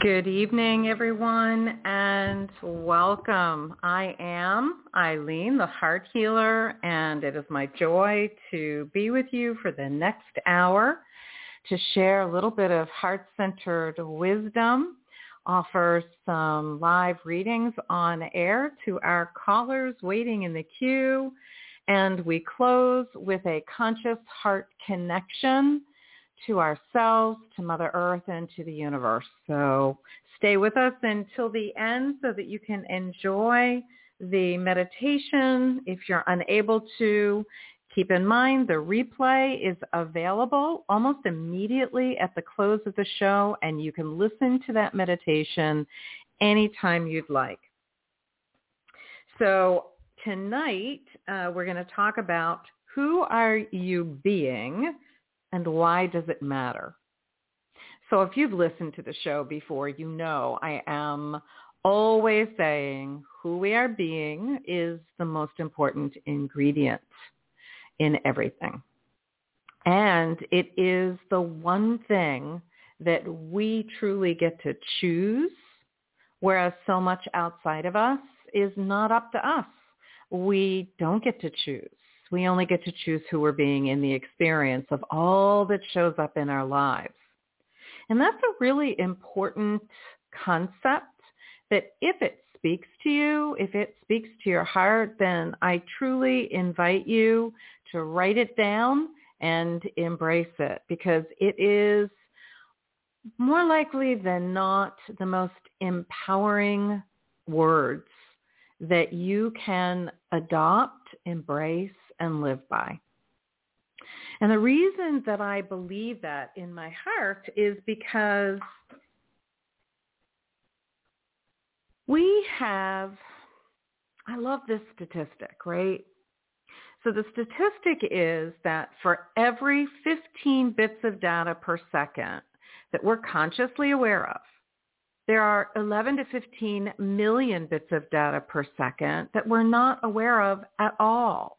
Good evening, everyone, and welcome. I am Ilene, the Heart Healer, and it is my joy to be with you for the next hour to share a little bit of heart-centered wisdom, offer some live readings on air to our callers waiting in the queue, and we close with a conscious heart connection to ourselves, to Mother Earth, and to the universe. So stay with us until the end so that you can enjoy the meditation. If you're unable to, keep in mind the replay is available almost immediately at the close of the show, and you can listen to that meditation anytime you'd like. So tonight, uh, we're going to talk about who are you being and why does it matter? So if you've listened to the show before, you know I am always saying who we are being is the most important ingredient in everything. And it is the one thing that we truly get to choose, whereas so much outside of us is not up to us. We don't get to choose. We only get to choose who we're being in the experience of all that shows up in our lives. And that's a really important concept that if it speaks to you, if it speaks to your heart, then I truly invite you to write it down and embrace it because it is more likely than not the most empowering words that you can adopt, embrace, and live by. And the reason that I believe that in my heart is because we have, I love this statistic, right? So the statistic is that for every 15 bits of data per second that we're consciously aware of, there are 11 to 15 million bits of data per second that we're not aware of at all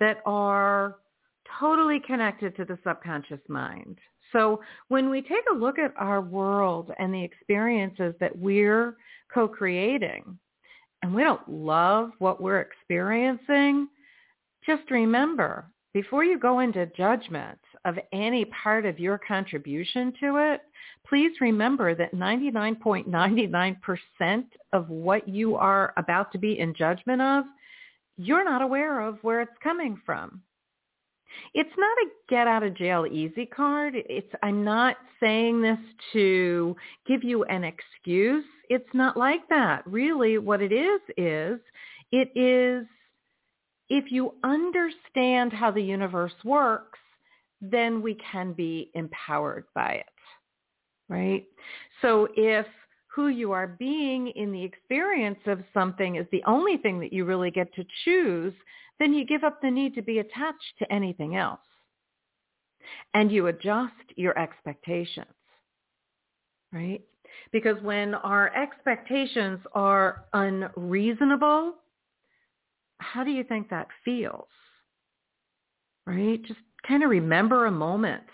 that are totally connected to the subconscious mind. So when we take a look at our world and the experiences that we're co-creating, and we don't love what we're experiencing, just remember, before you go into judgments of any part of your contribution to it, please remember that 99.99% of what you are about to be in judgment of you're not aware of where it's coming from. It's not a get out of jail easy card. It's I'm not saying this to give you an excuse. It's not like that. Really what it is is it is if you understand how the universe works, then we can be empowered by it. Right? So if who you are being in the experience of something is the only thing that you really get to choose, then you give up the need to be attached to anything else. And you adjust your expectations, right? Because when our expectations are unreasonable, how do you think that feels? Right? Just kind of remember a moment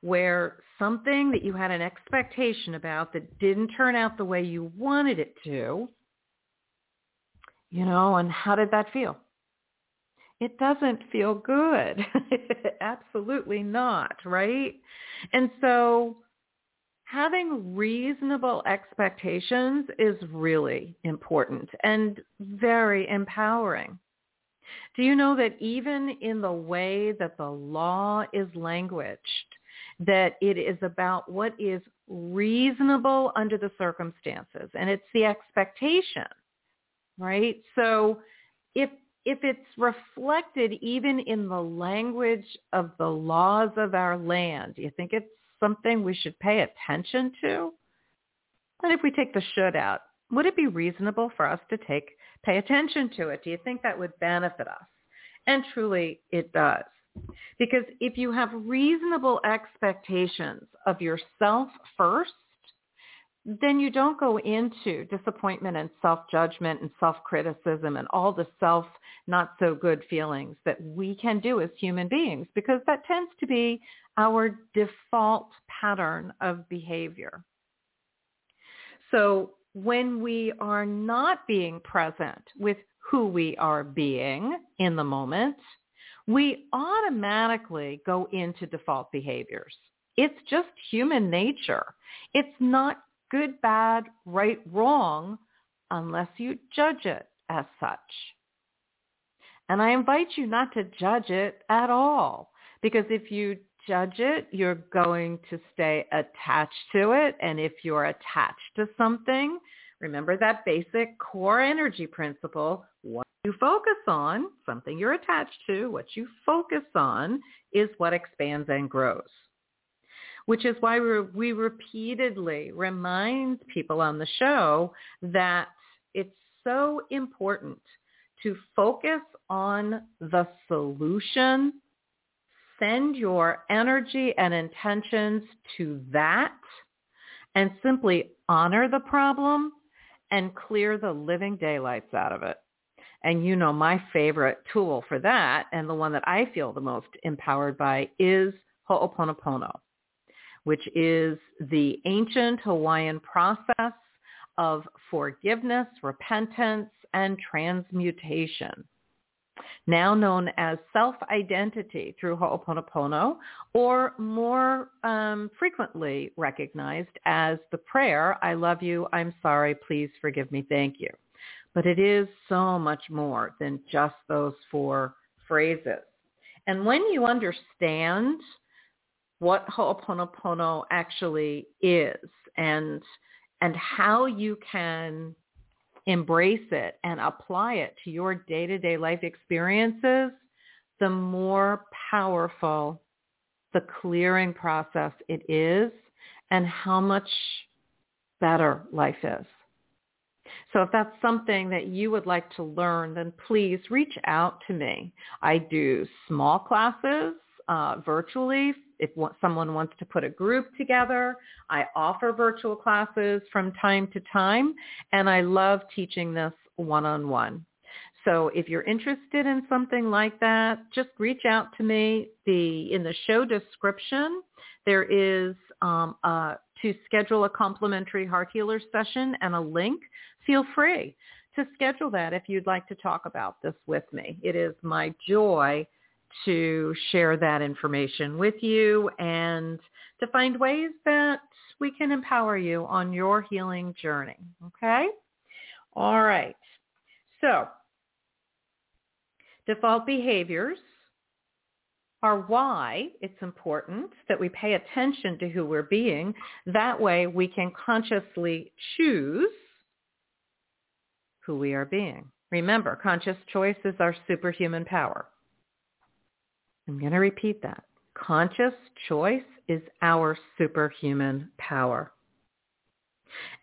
where something that you had an expectation about that didn't turn out the way you wanted it to, you know, and how did that feel? It doesn't feel good. Absolutely not, right? And so having reasonable expectations is really important and very empowering. Do you know that even in the way that the law is languaged, that it is about what is reasonable under the circumstances and it's the expectation, right? So if if it's reflected even in the language of the laws of our land, do you think it's something we should pay attention to? And if we take the should out, would it be reasonable for us to take pay attention to it? Do you think that would benefit us? And truly it does. Because if you have reasonable expectations of yourself first, then you don't go into disappointment and self-judgment and self-criticism and all the self not so good feelings that we can do as human beings because that tends to be our default pattern of behavior. So when we are not being present with who we are being in the moment, we automatically go into default behaviors. It's just human nature. It's not good, bad, right, wrong, unless you judge it as such. And I invite you not to judge it at all, because if you judge it, you're going to stay attached to it. And if you're attached to something, remember that basic core energy principle, what you focus on, something you're attached to, what you focus on is what expands and grows which is why we, we repeatedly remind people on the show that it's so important to focus on the solution, send your energy and intentions to that, and simply honor the problem and clear the living daylights out of it. And you know my favorite tool for that and the one that I feel the most empowered by is Ho'oponopono which is the ancient Hawaiian process of forgiveness, repentance, and transmutation, now known as self-identity through Ho'oponopono, or more um, frequently recognized as the prayer, I love you, I'm sorry, please forgive me, thank you. But it is so much more than just those four phrases. And when you understand what Ho'oponopono actually is and and how you can embrace it and apply it to your day-to-day life experiences, the more powerful the clearing process it is and how much better life is. So if that's something that you would like to learn, then please reach out to me. I do small classes uh, virtually if someone wants to put a group together. I offer virtual classes from time to time, and I love teaching this one-on-one. So if you're interested in something like that, just reach out to me. The in the show description, there is um, to schedule a complimentary heart healer session and a link. Feel free to schedule that if you'd like to talk about this with me. It is my joy to share that information with you and to find ways that we can empower you on your healing journey. Okay? All right. So default behaviors are why it's important that we pay attention to who we're being. That way we can consciously choose who we are being. Remember, conscious choice is our superhuman power. I'm going to repeat that. Conscious choice is our superhuman power.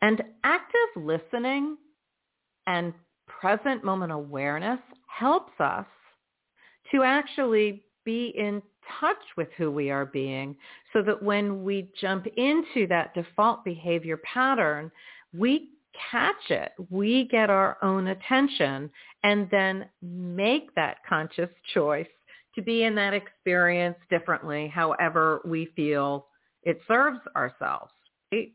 And active listening and present moment awareness helps us to actually be in touch with who we are being so that when we jump into that default behavior pattern, we catch it. We get our own attention and then make that conscious choice to be in that experience differently, however we feel it serves ourselves. Right?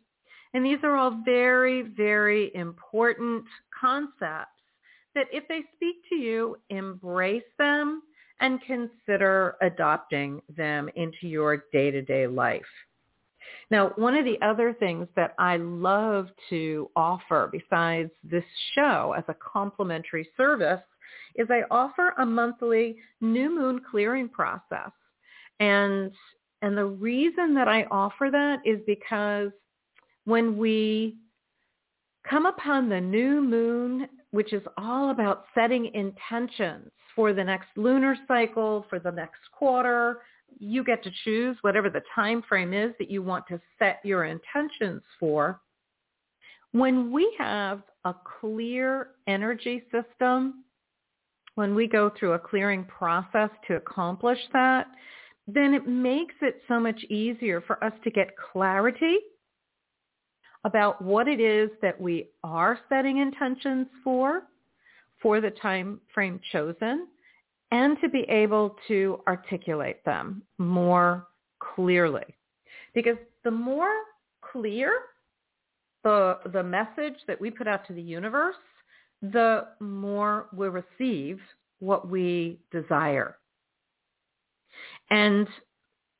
And these are all very, very important concepts that if they speak to you, embrace them and consider adopting them into your day-to-day life. Now, one of the other things that I love to offer besides this show as a complimentary service is I offer a monthly new moon clearing process. And and the reason that I offer that is because when we come upon the new moon, which is all about setting intentions for the next lunar cycle, for the next quarter, you get to choose whatever the time frame is that you want to set your intentions for. When we have a clear energy system, when we go through a clearing process to accomplish that, then it makes it so much easier for us to get clarity about what it is that we are setting intentions for, for the time frame chosen, and to be able to articulate them more clearly. Because the more clear the, the message that we put out to the universe, the more we receive what we desire. And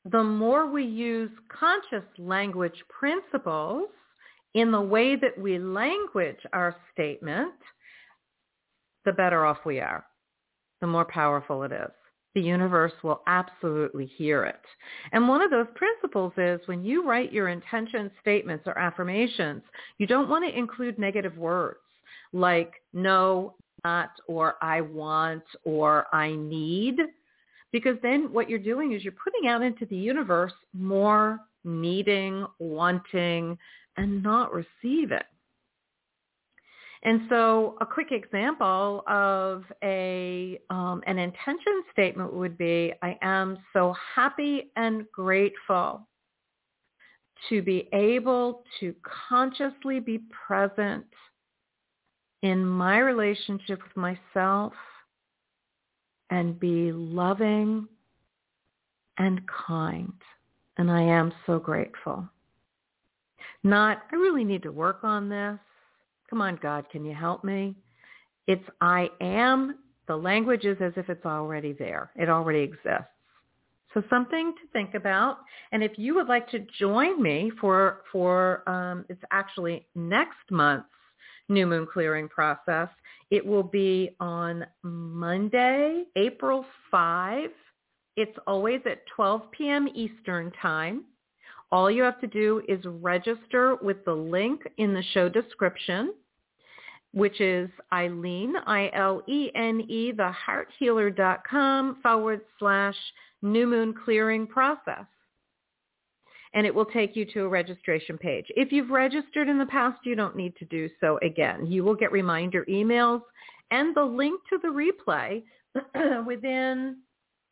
the more we use conscious language principles in the way that we language our statement, the better off we are the more powerful it is. The universe will absolutely hear it. And one of those principles is when you write your intention statements or affirmations, you don't want to include negative words like no, not, or I want, or I need, because then what you're doing is you're putting out into the universe more needing, wanting, and not receiving. And so a quick example of a um, an intention statement would be, I am so happy and grateful to be able to consciously be present in my relationship with myself and be loving and kind. And I am so grateful. Not, I really need to work on this. Come on, God, can you help me? It's I am. The language is as if it's already there. It already exists. So something to think about. And if you would like to join me for for um, it's actually next month's new moon clearing process. It will be on Monday, April 5. It's always at 12 p.m. Eastern time. All you have to do is register with the link in the show description, which is Ilene, I-L-E-N-E, thehearthealer.com forward slash new moon clearing process. And it will take you to a registration page. If you've registered in the past, you don't need to do so again. You will get reminder emails and the link to the replay within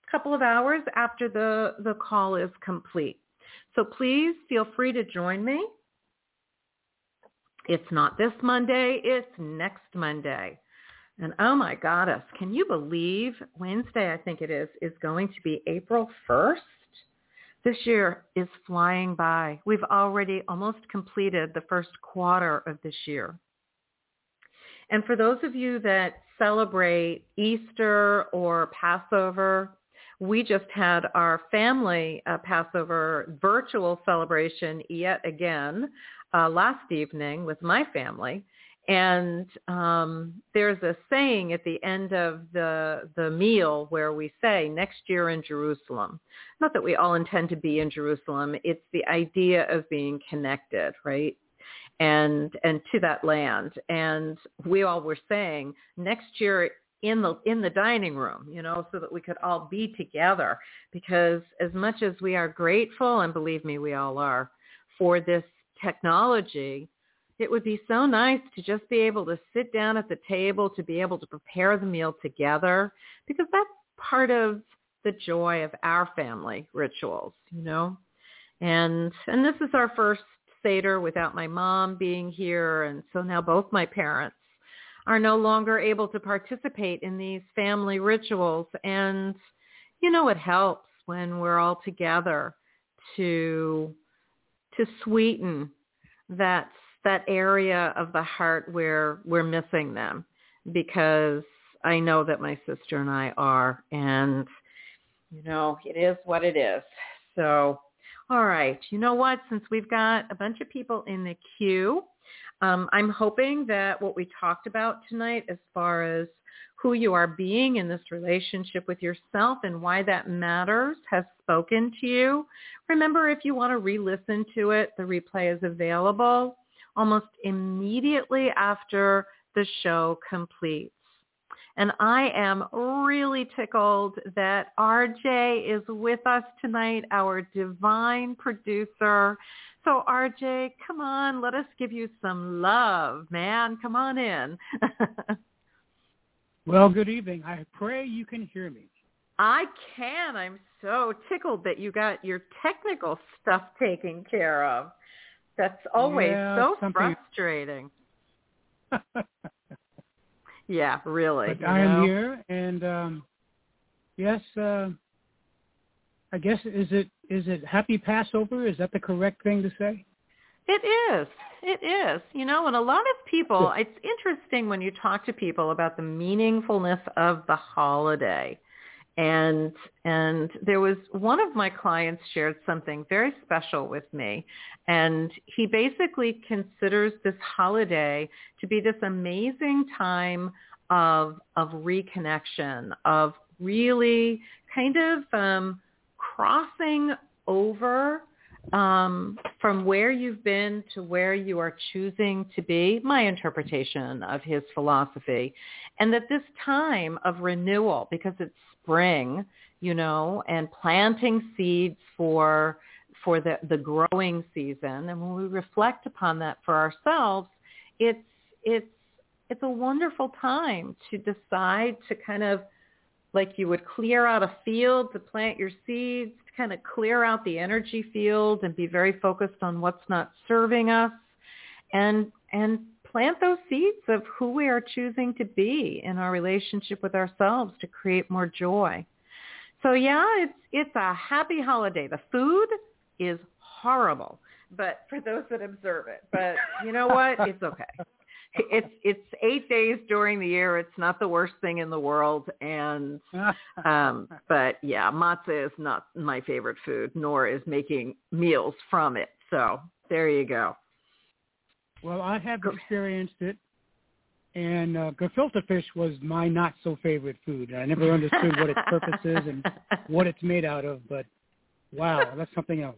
a couple of hours after the, the call is complete. So please feel free to join me. It's not this Monday, it's next Monday. And oh my goddess, can you believe Wednesday, I think it is, is going to be April 1st? This year is flying by. We've already almost completed the first quarter of this year. And for those of you that celebrate Easter or Passover, we just had our family uh, Passover virtual celebration yet again uh, last evening with my family. And um, there's a saying at the end of the the meal where we say next year in Jerusalem. Not that we all intend to be in Jerusalem. It's the idea of being connected, right? And and to that land. And we all were saying next year in the in the dining room, you know, so that we could all be together. Because as much as we are grateful, and believe me, we all are, for this technology, it would be so nice to just be able to sit down at the table, to be able to prepare the meal together, because that's part of the joy of our family rituals, you know. And and this is our first Seder without my mom being here and so now both my parents are no longer able to participate in these family rituals and you know it helps when we're all together to to sweeten that that area of the heart where we're missing them because I know that my sister and I are and you know it is what it is. So all right. You know what? Since we've got a bunch of people in the queue um, I'm hoping that what we talked about tonight as far as who you are being in this relationship with yourself and why that matters has spoken to you. Remember, if you want to re-listen to it, the replay is available almost immediately after the show completes. And I am really tickled that RJ is with us tonight, our divine producer. So RJ, come on, let us give you some love, man. Come on in. well, good evening. I pray you can hear me. I can. I'm so tickled that you got your technical stuff taken care of. That's always yeah, so something... frustrating. yeah, really. But I am here, and um, yes, uh, I guess is it is it Happy Passover? Is that the correct thing to say? It is. It is. You know, and a lot of people, it's interesting when you talk to people about the meaningfulness of the holiday. And and there was one of my clients shared something very special with me. And he basically considers this holiday to be this amazing time of of reconnection, of really kind of um, crossing over um, from where you've been to where you are choosing to be, my interpretation of his philosophy. And that this time of renewal, because it's spring, you know, and planting seeds for for the, the growing season, and when we reflect upon that for ourselves, it's it's it's a wonderful time to decide to kind of like you would clear out a field to plant your seeds, to kind of clear out the energy field and be very focused on what's not serving us. And and plant those seeds of who we are choosing to be in our relationship with ourselves to create more joy. So yeah, it's it's a happy holiday. The food is horrible, but for those that observe it. But you know what? It's okay it's it's eight days during the year. It's not the worst thing in the world, and um, but yeah, matzah is not my favorite food, nor is making meals from it. So there you go. Well, I have experienced it, and uh, gefilte fish was my not so favorite food. I never understood what its purpose is and what it's made out of, but wow, that's something else.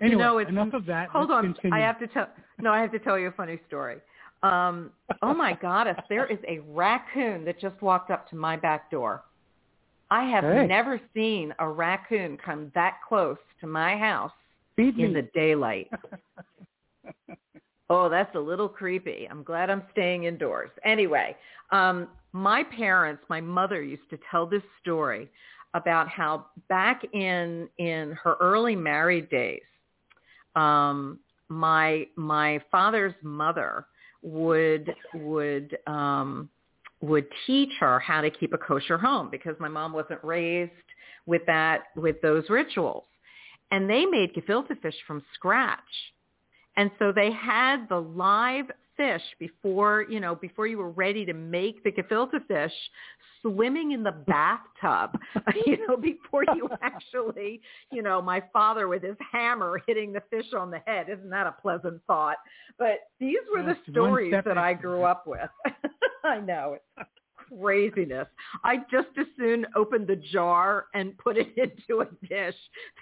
Anyway, you know, it's, enough of that. Hold Let's on, continue. I have to tell. No, I have to tell you a funny story. Um, oh my goddess, there is a raccoon that just walked up to my back door. I have hey. never seen a raccoon come that close to my house Feed in me. the daylight. oh, that's a little creepy. I'm glad I'm staying indoors. Anyway, um, my parents, my mother used to tell this story about how back in in her early married days, um, my my father's mother would would um, would teach her how to keep a kosher home because my mom wasn't raised with that with those rituals, and they made gefilte fish from scratch, and so they had the live fish before you know before you were ready to make the gefilte fish swimming in the bathtub, you know, before you actually, you know, my father with his hammer hitting the fish on the head. Isn't that a pleasant thought? But these were That's the stories that I grew up with. I know. It's craziness. I just as soon open the jar and put it into a dish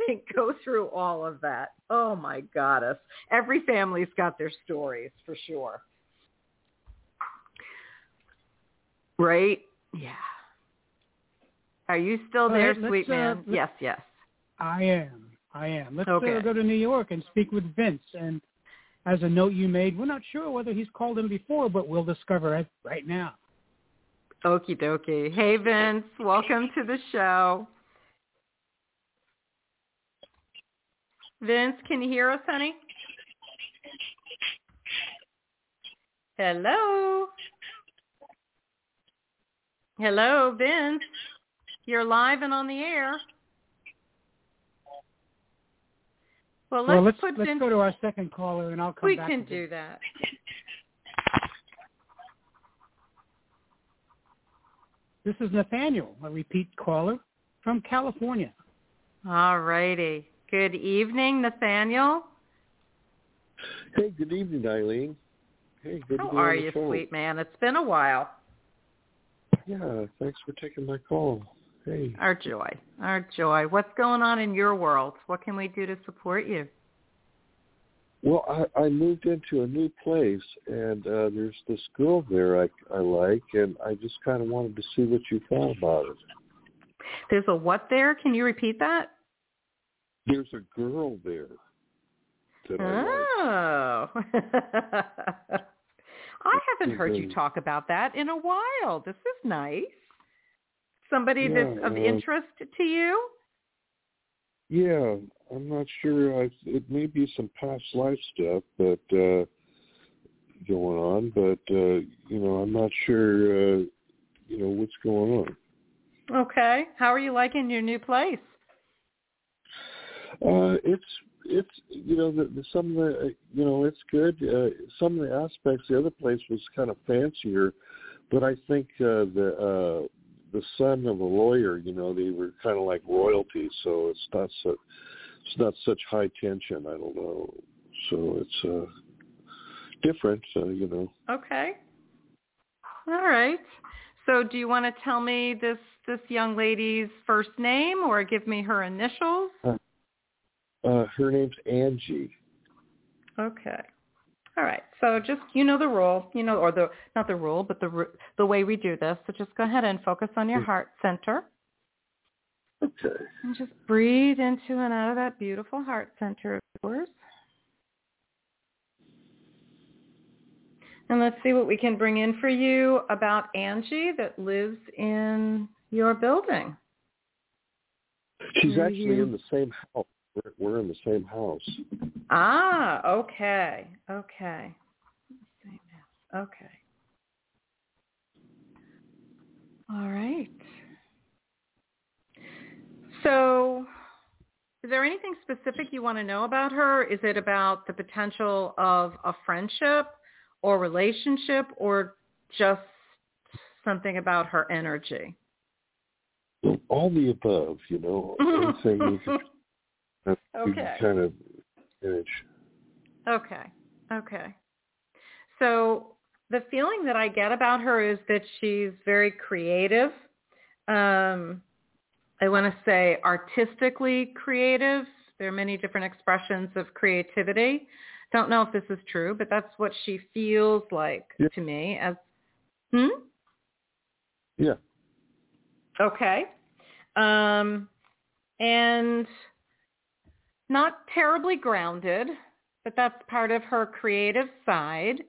than go through all of that. Oh my goddess. Every family's got their stories for sure. Right? Yeah. Are you still there, right, sweet uh, man? let's- yes, yes. I am. I am. Let's Okay. uh, go to New York and speak with Vince. And as a note you made, we're not sure whether he's called in before, but we'll discover it right now. Okie dokie. Hey, Vince. Welcome to the show. Vince, can you hear us, honey? Hello. Hello, Vince. You're live and on the air. Well, let's, well, let's, put let's Vince. go to our second caller, and I'll come we back. can do that. This is Nathaniel, a repeat caller from California. All righty. Good evening, Nathaniel. Hey, good evening, Ilene. Hey, good evening, How are you, phone. sweet man? It's been a while. Yeah, thanks for taking my call. Hey. Our joy. Our joy. What's going on in your world? What can we do to support you? Well, I, I moved into a new place, and uh, there's this girl there I, I like, and I just kind of wanted to see what you thought about it. There's a what there? Can you repeat that? There's a girl there that I like. Oh. I haven't heard you talk about that in a while. This is nice. Somebody that's of uh, interest to you? Yeah, I'm not sure. I, it may be some past life stuff, but uh, going on, but uh, you know, I'm not sure. Uh, you know what's going on. Okay. How are you liking your new place? Uh, it's it's you know the, the some of the you know it's good. Uh, some of the aspects the other place was kind of fancier, but I think uh, the uh, the son of a lawyer, you know, they were kind of like royalty, so it's not so it's not such high tension. I don't know, so it's uh, different. Uh, you know, Okay. All right. So do you want to tell me this this young lady's first name or give me her initials? uh, her name's Angie. Okay. All right. So just you know the rule, you know, or the not the rule, but the the way we do this. So just go ahead and focus on your heart center Okay. and just breathe into and out of that beautiful heart center of yours. And let's see what we can bring in for you about Angie that lives in your building. She's actually you- in the same house. We're, we're in the same house. Ah, okay, okay, okay. All right. So, is there anything specific you want to know about her? Is it about the potential of a friendship or relationship, or just something about her energy? All the above, you know, you can, you can Okay. kind of manage. Okay. Okay. So the feeling that I get about her is that she's very creative. Um, I want to say artistically creative. There are many different expressions of creativity. Don't know if this is true, but that's what she feels like Yeah. to me. As hmm. Yeah. Okay. Um, and not terribly grounded, but that's part of her creative side.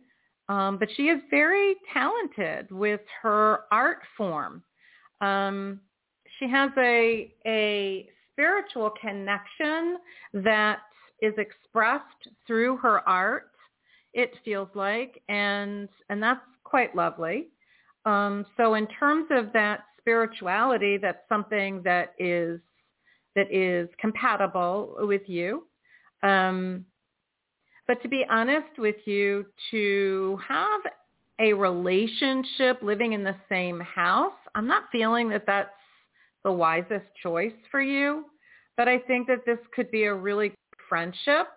Um, but she is very talented with her art form. Um, she has a a spiritual connection that is expressed through her art. It feels like, and and that's quite lovely. Um, so in terms of that spirituality, that's something that is that is compatible with you. Um, but to be honest with you, to have a relationship living in the same house, I'm not feeling that that's the wisest choice for you. But I think that this could be a really good friendship.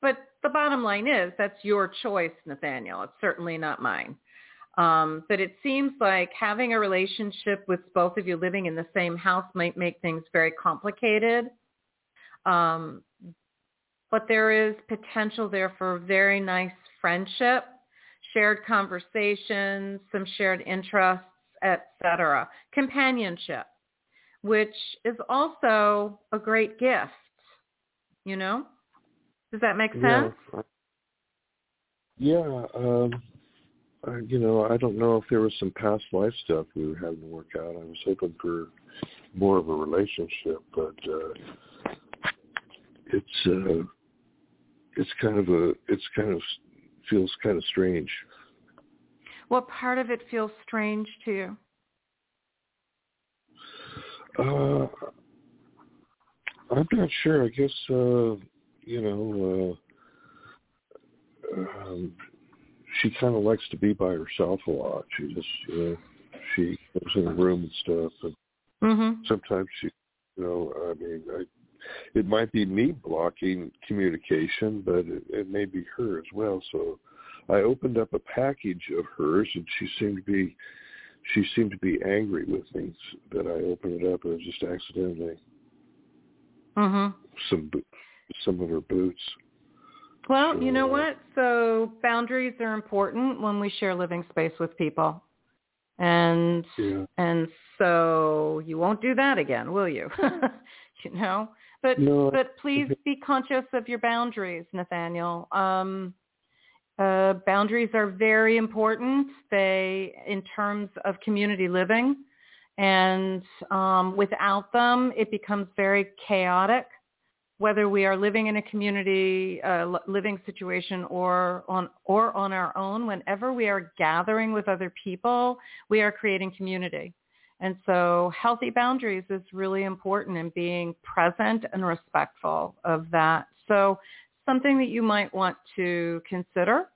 But the bottom line is that's your choice, Nathaniel. It's certainly not mine. Um, but it seems like having a relationship with both of you living in the same house might make things very complicated. Um, but there is potential there for a very nice friendship, shared conversations, some shared interests, etc. Companionship, which is also a great gift. You know? Does that make sense? Yeah. Yeah. Um, uh, you know, I don't know if there was some past life stuff we were having to work out. I was hoping for more of a relationship, but uh, it's uh, it's kind of a it's kind of feels kind of strange. What part of it feels strange to you? Uh, I'm not sure. I guess uh, you know. Uh, um, she kind of likes to be by herself a lot. She just, you know, she goes in a room and stuff, and mm-hmm. sometimes she, you know, I mean, I, it might be me blocking communication, but it, it may be her as well. So I opened up a package of hers, and she seemed to be, she seemed to be angry with me that I opened it up. Was just accidentally. Mm-hmm. Some, some of her boots. Well, you know what? So boundaries are important when we share living space with people. And yeah. and so you won't do that again, will you? you know? But no, but please be conscious of your boundaries, Nathaniel. Um uh, boundaries are very important. They, in terms of community living, and um, without them, it becomes very chaotic. Whether we are living in a community uh, living situation or on or on our own whenever we are gathering with other people we are creating community. And so healthy boundaries is really important in being present and respectful of that. So something that you might want to consider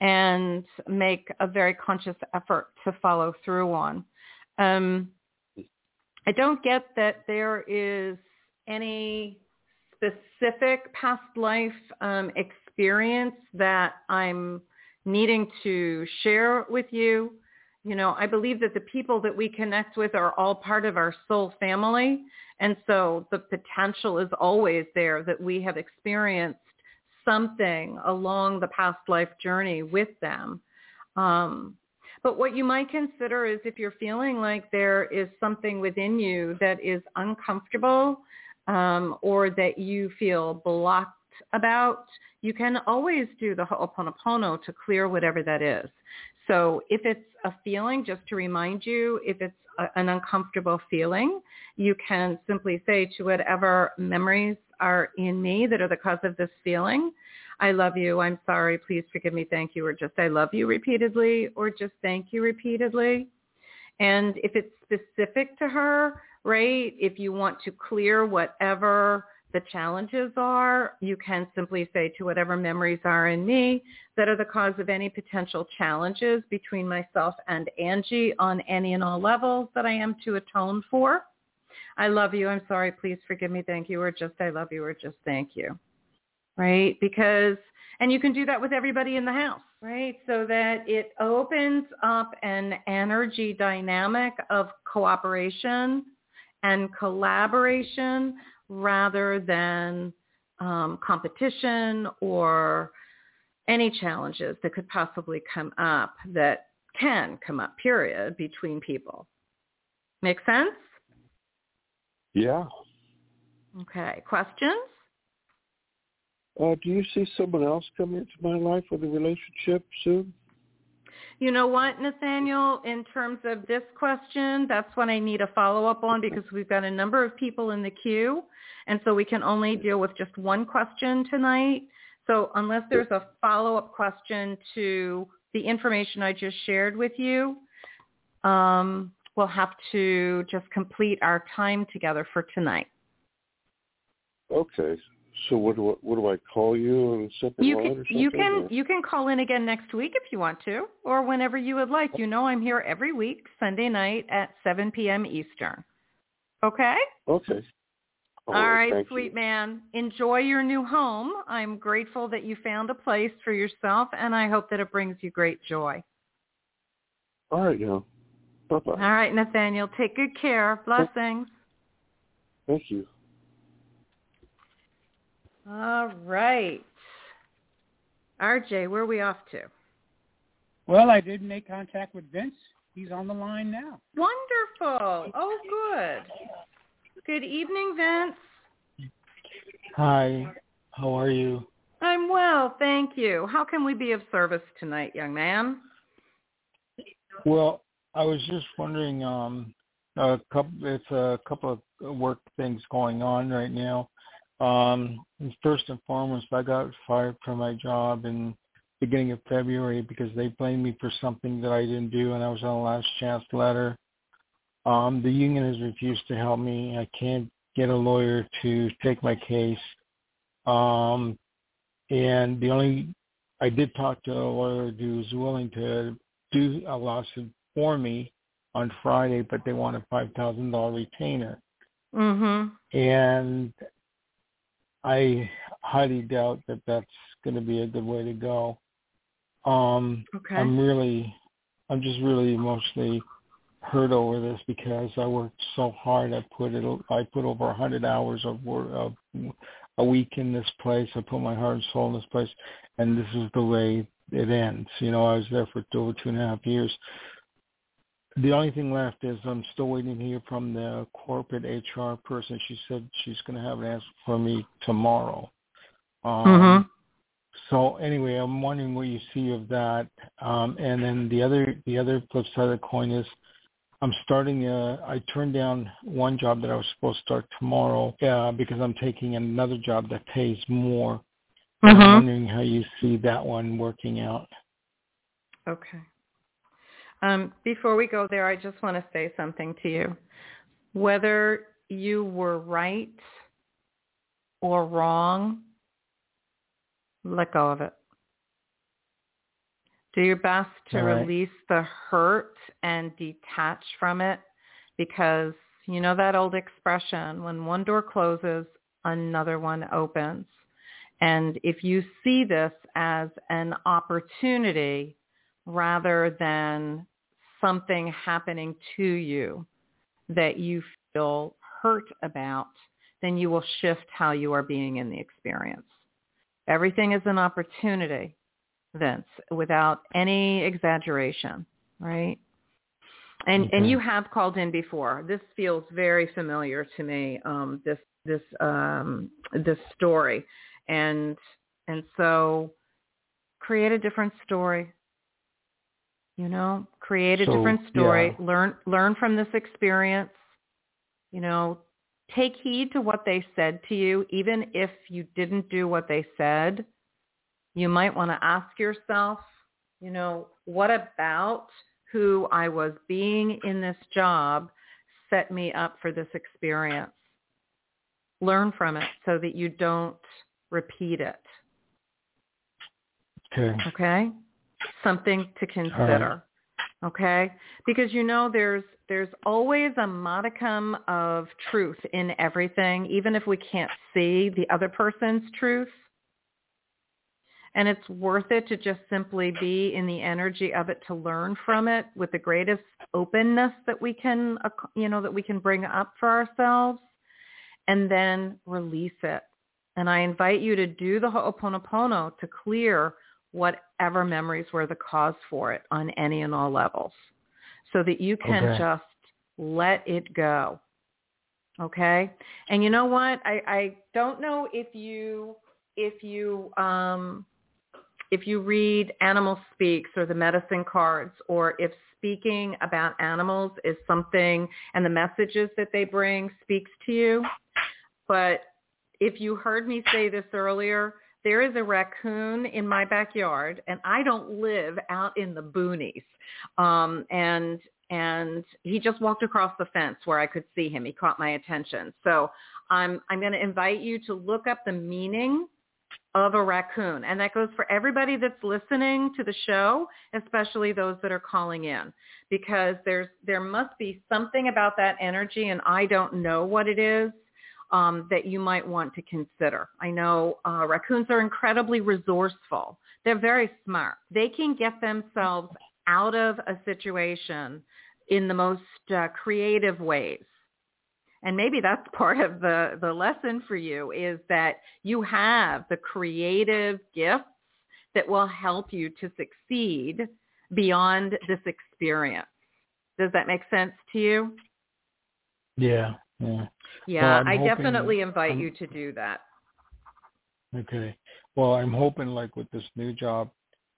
and make a very conscious effort to follow through on um, i don't get that there is any specific past life um, experience that I'm needing to share with you. You know, I believe that the people that we connect with are all part of our soul family. And so the potential is always there that we have experienced something along the past life journey with them. Um, but what you might consider is if you're feeling like there is something within you that is uncomfortable um, or that you feel blocked about, you can always do the Ho'oponopono to clear whatever that is. So if it's a feeling, just to remind you, if it's a, an uncomfortable feeling, you can simply say to whatever memories are in me that are the cause of this feeling, I love you, I'm sorry, please forgive me, thank you, or just I love you repeatedly, or just thank you repeatedly. And if it's specific to her, right? If you want to clear whatever the challenges are, you can simply say to whatever memories are in me that are the cause of any potential challenges between myself and Angie on any and all levels that I am to atone for. I love you. I'm sorry. Please forgive me. Thank you. Or just I love you. Or just thank you. Right? Because, and you can do that with everybody in the house, right? So that it opens up an energy dynamic of cooperation and collaboration rather than um, competition or any challenges that could possibly come up that can come up, period, between people. Make sense? Yeah. Okay. Questions? Uh, do you see someone else coming into my life with a relationship soon? You know what, Nathaniel, in terms of this question, that's what I need a follow-up on because we've got a number of people in the queue. And so we can only deal with just one question tonight. So unless there's a follow-up question to the information I just shared with you, um, we'll have to just complete our time together for tonight. Okay. So what do I, what do I call you and separate you can? You can or? you can call in again next week if you want to, or whenever you would like. You know I'm here every week, Sunday night at 7 p.m. Eastern. Okay. Okay. All, All right, right sweet you. man. Enjoy your new home. I'm grateful that you found a place for yourself, and I hope that it brings you great joy. All right, yeah. Bye-bye. All right, Nathaniel. Take good care. Blessings. Thank you. All right. RJ, where are we off to? Well, I did make contact with Vince. He's on the line now. Wonderful. Oh, good. Good evening, Vince. Hi. How are you? I'm well, thank you. How can we be of service tonight, young man? Well, I was just wondering. Um, a couple. It's a couple of work things going on right now. Um, first and foremost, I got fired from my job in beginning of February because they blamed me for something that I didn't do, and I was on a last chance letter. Um, the union has refused to help me. I can't get a lawyer to take my case. Um, and the only I did talk to a lawyer who was willing to do a lawsuit for me on Friday, but they want a five thousand dollar retainer. Mhm. And I highly doubt that that's going to be a good way to go. Um, okay. I'm really, I'm just really emotionally hurt over this because I worked so hard. I put it, I put over a hundred hours of work of a week in this place. I put my heart and soul in this place, and this is the way it ends. You know, I was there for over two and a half years. The only thing left is I'm still waiting here from the corporate HR person. She said she's going to have an answer for me tomorrow. Um, mm-hmm. So anyway, I'm wondering what you see of that. Um, and then the other the other flip side of the coin is I'm starting. A, I turned down one job that I was supposed to start tomorrow uh, because I'm taking another job that pays more. Mm-hmm. I'm wondering how you see that one working out. Okay. Um, before we go there, I just want to say something to you. Whether you were right or wrong, let go of it. Do your best to right. release the hurt and detach from it because you know that old expression, when one door closes, another one opens. And if you see this as an opportunity rather than something happening to you that you feel hurt about, then you will shift how you are being in the experience. Everything is an opportunity, Vince, without any exaggeration, right? And and you have called in before. This feels very familiar to me. Um, this this um, this story, and and so create a different story. You know, create a so, different story. Yeah. Learn learn from this experience. You know, take heed to what they said to you, even if you didn't do what they said. You might want to ask yourself, you know, what about who I was being in this job set me up for this experience? Learn from it so that you don't repeat it. Okay. Okay? Something to consider. Right. Okay? Because you know there's there's always a modicum of truth in everything, even if we can't see the other person's truth. And it's worth it to just simply be in the energy of it to learn from it with the greatest openness that we can, you know, that we can bring up for ourselves and then release it. And I invite you to do the Ho'oponopono to clear whatever memories were the cause for it on any and all levels so that you can okay. just let it go. Okay? And you know what? I, I don't know if you if you um if you read Animal Speaks or the medicine cards or if speaking about animals is something and the messages that they bring speaks to you. But if you heard me say this earlier, there is a raccoon in my backyard and I don't live out in the boonies. Um, and and he just walked across the fence where I could see him. He caught my attention. So I'm I'm going to invite you to look up the meaning of a raccoon. And that goes for everybody that's listening to the show, especially those that are calling in, because there's there must be something about that energy, and I don't know what it is. Um, that you might want to consider. I know uh, raccoons are incredibly resourceful. They're very smart. They can get themselves out of a situation in the most uh, creative ways. And maybe that's part of the, the lesson for you is that you have the creative gifts that will help you to succeed beyond this experience. Does that make sense to you? Yeah. Yeah. Yeah, well, I definitely invite I'm, you to do that. Okay. Well, I'm hoping like with this new job,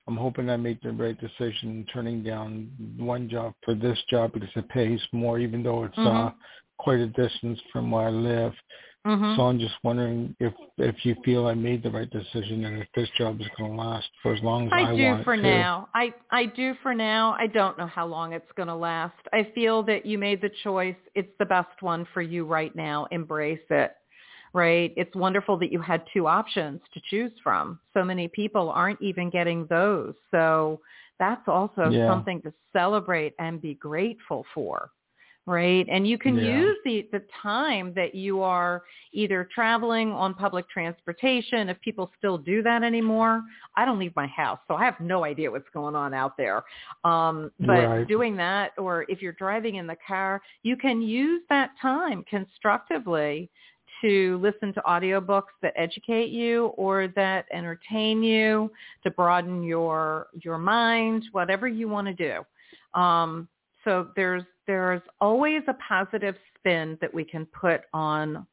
I'm hoping I make the right decision turning down one job for this job because it pays more, even though it's Mhm. uh, quite a distance from where I live. Mhm. So I'm just wondering if if you feel I made the right decision and if this job is going to last for as long as I, I do want for it to. now. I I do for now. I don't know how long it's going to last. I feel that you made the choice. It's the best one for you right now. Embrace it. Right? It's wonderful that you had two options to choose from. So many people aren't even getting those. So that's also Yeah. something to celebrate and be grateful for. Right? And you can Yeah. use the the time that you are either traveling on public transportation if people still do that anymore. I don't leave my house, so I have no idea what's going on out there. Um, but Right. doing that, or if you're driving in the car, you can use that time constructively to listen to audiobooks that educate you or that entertain you, to broaden your your mind, whatever you want to do. Um, so there's there's always a positive spin that we can put on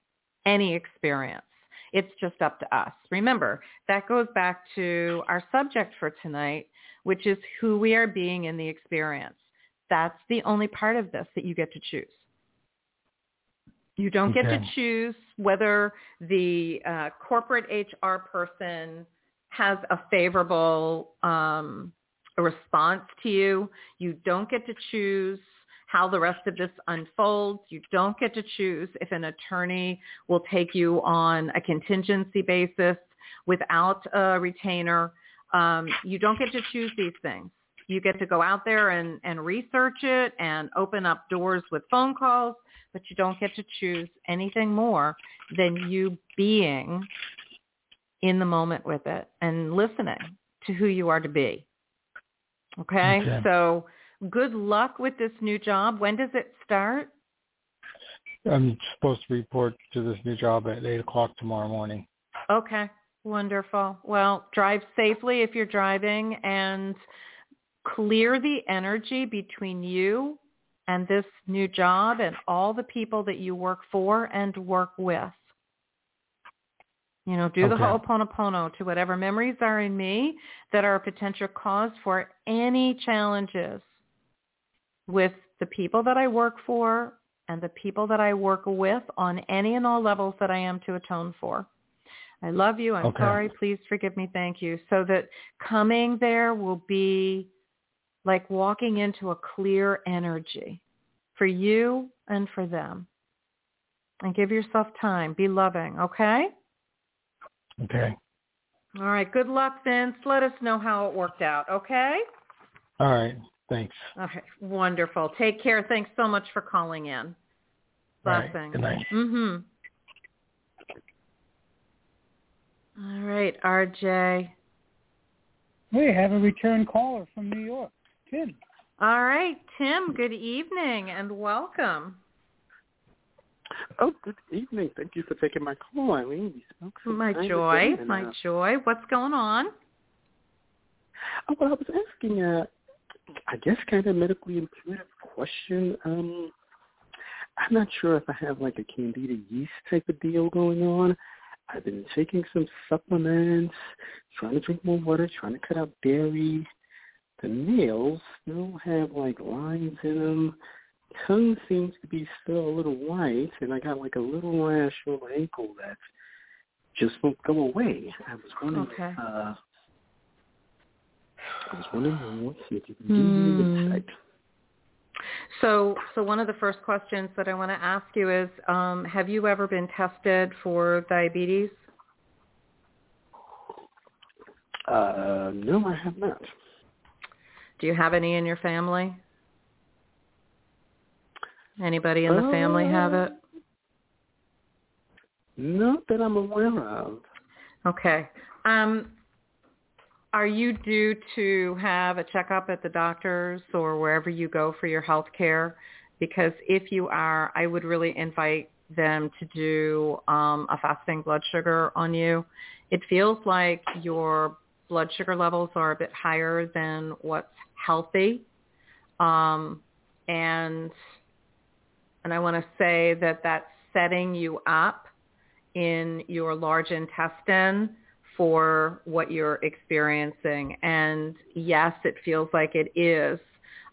any experience. It's just up to us. Remember, that goes back to our subject for tonight, which is who we are being in the experience. That's the only part of this that you get to choose. You don't get to choose whether the uh, corporate HR person has a favorable um, response to you. You don't get to choose how the rest of this unfolds. You don't get to choose if an attorney will take you on a contingency basis without a retainer. Um, you don't get to choose these things. You get to go out there and, and research it and open up doors with phone calls, but you don't get to choose anything more than you being in the moment with it and listening to who you are to be. Okay? Okay. So good luck with this new job. When does it start? I'm supposed to report to this new job at eight o'clock tomorrow morning. Okay. Wonderful. Well, drive safely if you're driving and clear the energy between you and this new job and all the people that you work for and work with. You know, do the Okay. ho'oponopono to whatever memories are in me that are a potential cause for any challenges with the people that I work for and the people that I work with on any and all levels that I am to atone for. I love you. I'm Okay. sorry. Please forgive me. Thank you. So that coming there will be like walking into a clear energy for you and for them. And give yourself time. Be loving. Okay? Okay. All right. Good luck, Vince. Let us know how it worked out. Okay? All right. Thanks. Okay. Wonderful. Take care. Thanks so much for calling in. All right. Blessings. Good night. Mm-hmm. All right, RJ. We have a return caller from New York, Tim. All right, Tim. Good evening and welcome. Oh, good evening. Thank you for taking my call, Ilene. We spoke some My joy. ago, and, My uh, joy. What's going on? oh, well, I was asking, uh, I guess, kind of medically intuitive question. Um, I'm not sure if I have like a candida yeast type of deal going on. I've been taking some supplements, trying to drink more water, trying to cut out dairy. The nails still have like lines in them. Tongue seems to be still a little white, and I got like a little rash on my ankle that just won't go away. I was wondering, Okay. uh, I was wondering what you can give me Hmm. insight. So, so one of the first questions that I want to ask you is, um, have you ever been tested for diabetes? Uh, no, I have not. Do you have any in your family? Anybody in the family have it? Not that I'm aware of. Okay. Um, are you due to have a checkup at the doctor's or wherever you go for your health care? Because if you are, I would really invite them to do um, a fasting blood sugar on you. It feels like your blood sugar levels are a bit higher than what's healthy. Um, and and I want to say that that's setting you up in your large intestine for what you're experiencing. And yes, it feels like it is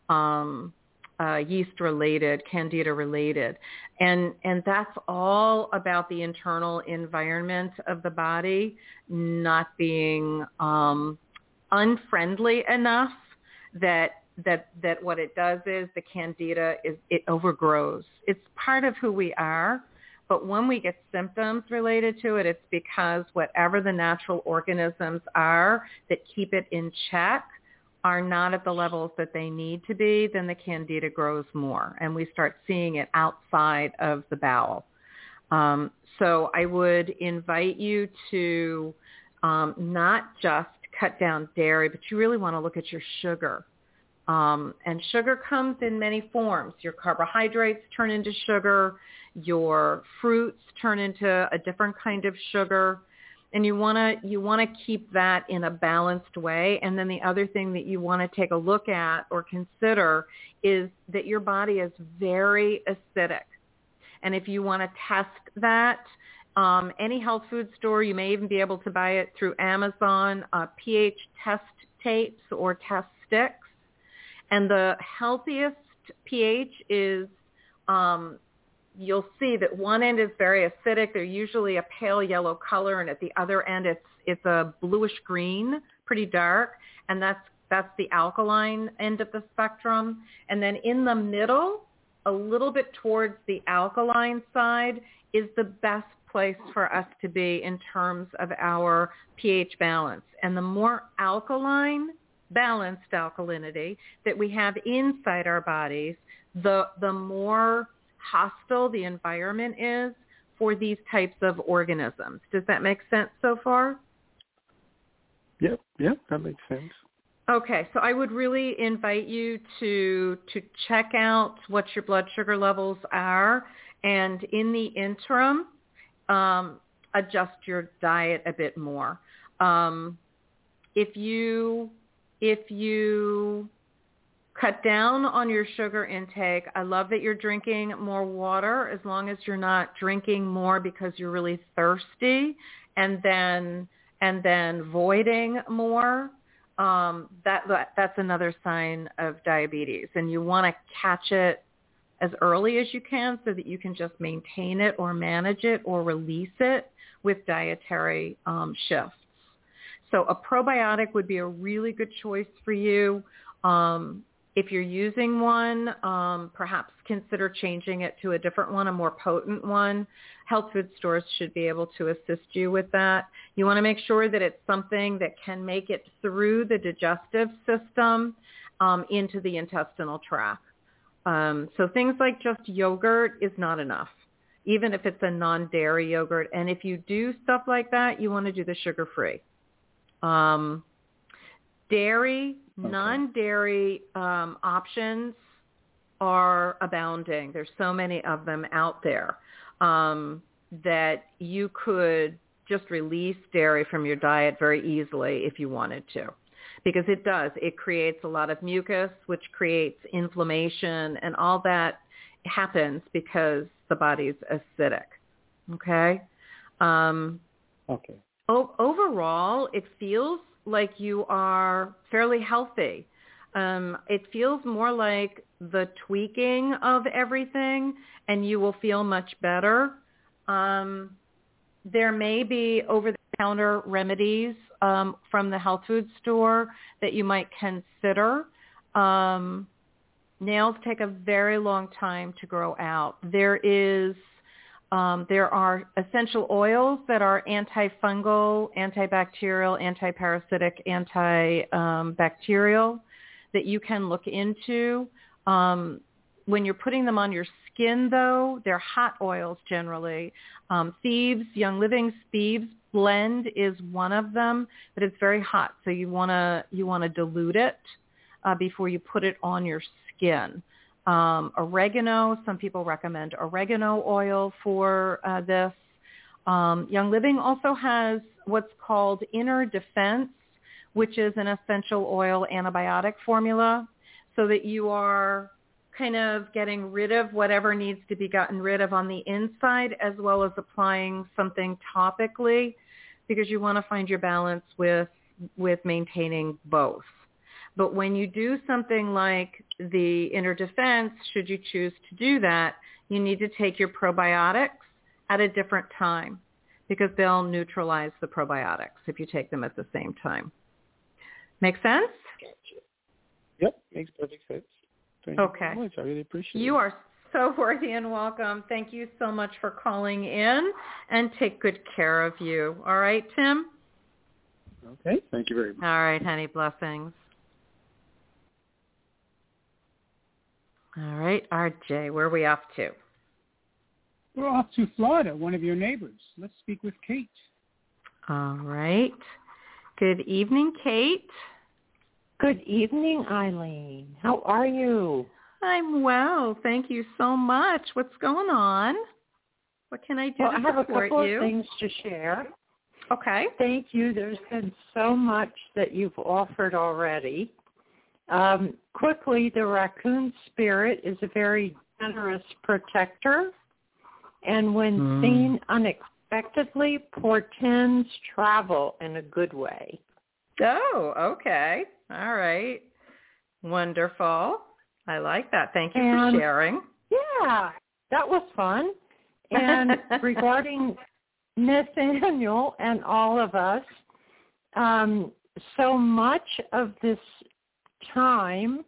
um, uh, yeast related, candida related. And, and that's all about the internal environment of the body not being um, unfriendly enough that that that what it does is the candida is it overgrows. It's part of who we are, but when we get symptoms related to it, it's because whatever the natural organisms are that keep it in check are not at the levels that they need to be, then the candida grows more and we start seeing it outside of the bowel. Um, so I would invite you to um, not just cut down dairy, but you really want to look at your sugar. Um, and sugar comes in many forms. Your carbohydrates turn into sugar. Your fruits turn into a different kind of sugar. And you want to you want to keep that in a balanced way. And then the other thing that you want to take a look at or consider is that your body is very acidic. And if you want to test that, um, any health food store, you may even be able to buy it through Amazon, uh, pH test tapes or test sticks. And the healthiest pH is, um, you'll see that one end is very acidic. They're usually a pale yellow color, and at the other end, it's it's a bluish green, pretty dark, and that's that's the alkaline end of the spectrum. And then in the middle, a little bit towards the alkaline side, is the best place for us to be in terms of our pH balance. And the more alkaline balanced alkalinity that we have inside our bodies, the, the more hostile the environment is for these types of organisms. Does that make sense so far? Yep, yep, that makes sense. Okay, so I would really invite you to to check out what your blood sugar levels are, and in the interim, um, adjust your diet a bit more. Um, if you if you cut down on your sugar intake, I love that you're drinking more water as long as you're not drinking more because you're really thirsty and then and then voiding more. Um, that, that that's another sign of diabetes, and you want to catch it as early as you can so that you can just maintain it or manage it or release it with dietary um, shifts. So a probiotic would be a really good choice for you. Um, if you're using one, um, perhaps consider changing it to a different one, a more potent one. Health food stores should be able to assist you with that. You want to make sure that it's something that can make it through the digestive system um, into the intestinal tract. Um, so things like just yogurt is not enough, even if it's a non-dairy yogurt. And if you do stuff like that, you want to do the sugar-free. Um, dairy, okay. non-dairy um, options are abounding. There's so many of them out there um, that you could just release dairy from your diet very easily if you wanted to. Because it does. It creates a lot of mucus, which creates inflammation, and all that happens because the body's acidic. Okay? Um, okay. O- overall, it feels like you are fairly healthy. Um, it feels more like the tweaking of everything, and you will feel much better. Um, there may be over-the-counter remedies um, from the health food store that you might consider. Um, nails take a very long time to grow out. There is um, there are essential oils that are antifungal, antibacterial, antiparasitic, antibacterial that you can look into. Um, when you're putting them on your skin, though, they're hot oils generally. Um, thieves, Young Living Thieves blend is one of them, but it's very hot, so you want to you want to dilute it uh, before you put it on your skin um, oregano. Some people recommend oregano oil for uh, this. Um, Young Living also has what's called Inner Defense, which is an essential oil antibiotic formula so that you are kind of getting rid of whatever needs to be gotten rid of on the inside as well as applying something topically because you want to find your balance with with maintaining both. But when you do something like the inner defense, should you choose to do that, you need to take your probiotics at a different time because they'll neutralize the probiotics if you take them at the same time. Make sense? Gotcha. Yep, makes perfect sense. Thank okay. You, much. I really appreciate you it. are so worthy and welcome. Thank you so much for calling in and take good care of you. All right, Tim? Okay, thank you very much. All right, honey. Blessings. All right, RJ, where are we off to? We're off to Florida, one of your neighbors. Let's speak with Kate. All right. Good evening, Kate. Good evening, Ilene. How are you? I'm well. Thank you so much. What's going on? What can I do well, to I have a support couple you? of things to share. Okay. Thank you. There's been so much that you've offered already. Um, quickly, the raccoon spirit is a very generous protector, and when Mm. seen unexpectedly, portends travel in a good way. Oh, okay. All right. Wonderful. I like that. Thank you And- for sharing. Yeah, that was fun. And regarding Nathaniel and all of us, um, so much of this time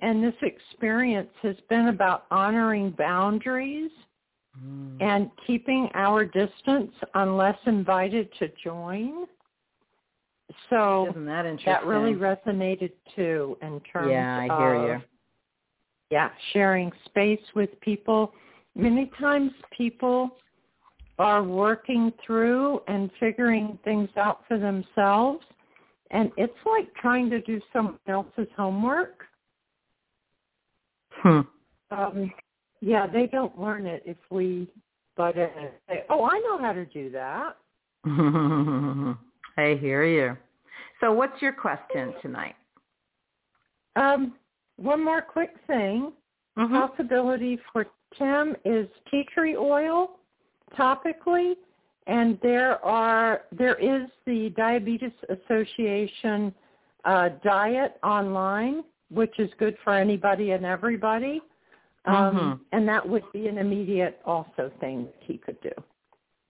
and this experience has been about honoring boundaries mm. and keeping our distance unless invited to join. So Isn't that interesting? that really resonated too in terms Yeah, I hear of you. yeah, sharing space with people. Many times people are working through and figuring things out for themselves and it's like trying to do someone else's homework. Hmm. Um, yeah, they don't learn it if we butt in and say, "Oh, I know how to do that." I hear you. So what's your question tonight? Um, one more quick thing. Mhm. possibility for Tim is tea tree oil topically, and there are there is the Diabetes Association uh, diet online, which is good for anybody and everybody. Um, Mhm. And that would be an immediate also thing that he could do.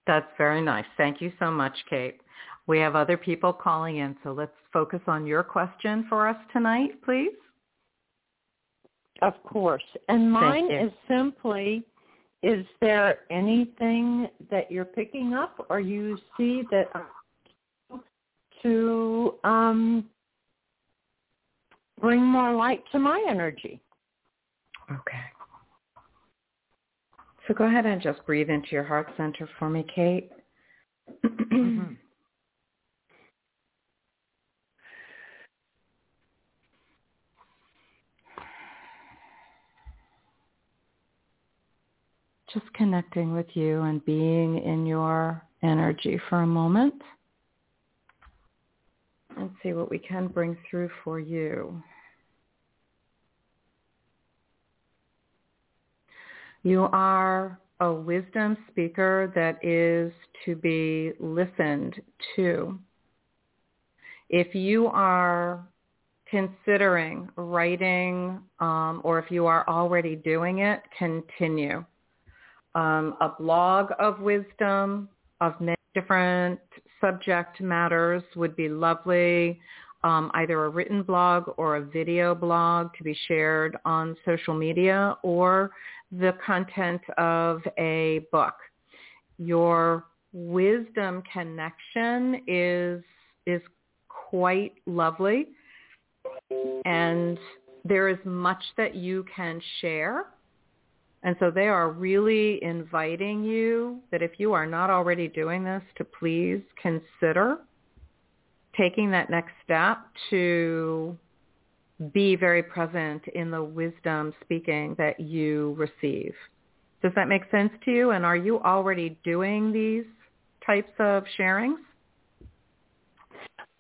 That's very nice. Thank you so much, Kate. We have other people calling in, so let's focus on your question for us tonight, please. Of course. And mine is simply, is there anything that you're picking up or you see that to um, bring more light to my energy? Okay. So go ahead and just breathe into your heart center for me, Kate. just connecting with you and being in your energy for a moment and see what we can bring through for you. You are a wisdom speaker that is to be listened to. If you are considering writing um, or if you are already doing it, continue. Um, a blog of wisdom of many different subject matters would be lovely. Um, either a written blog or a video blog to be shared on social media or the content of a book. Your wisdom connection is is quite lovely and there is much that you can share. And so they are really inviting you that if you are not already doing this to please consider taking that next step to be very present in the wisdom speaking that you receive. Does that make sense to you? And are you already doing these types of sharings?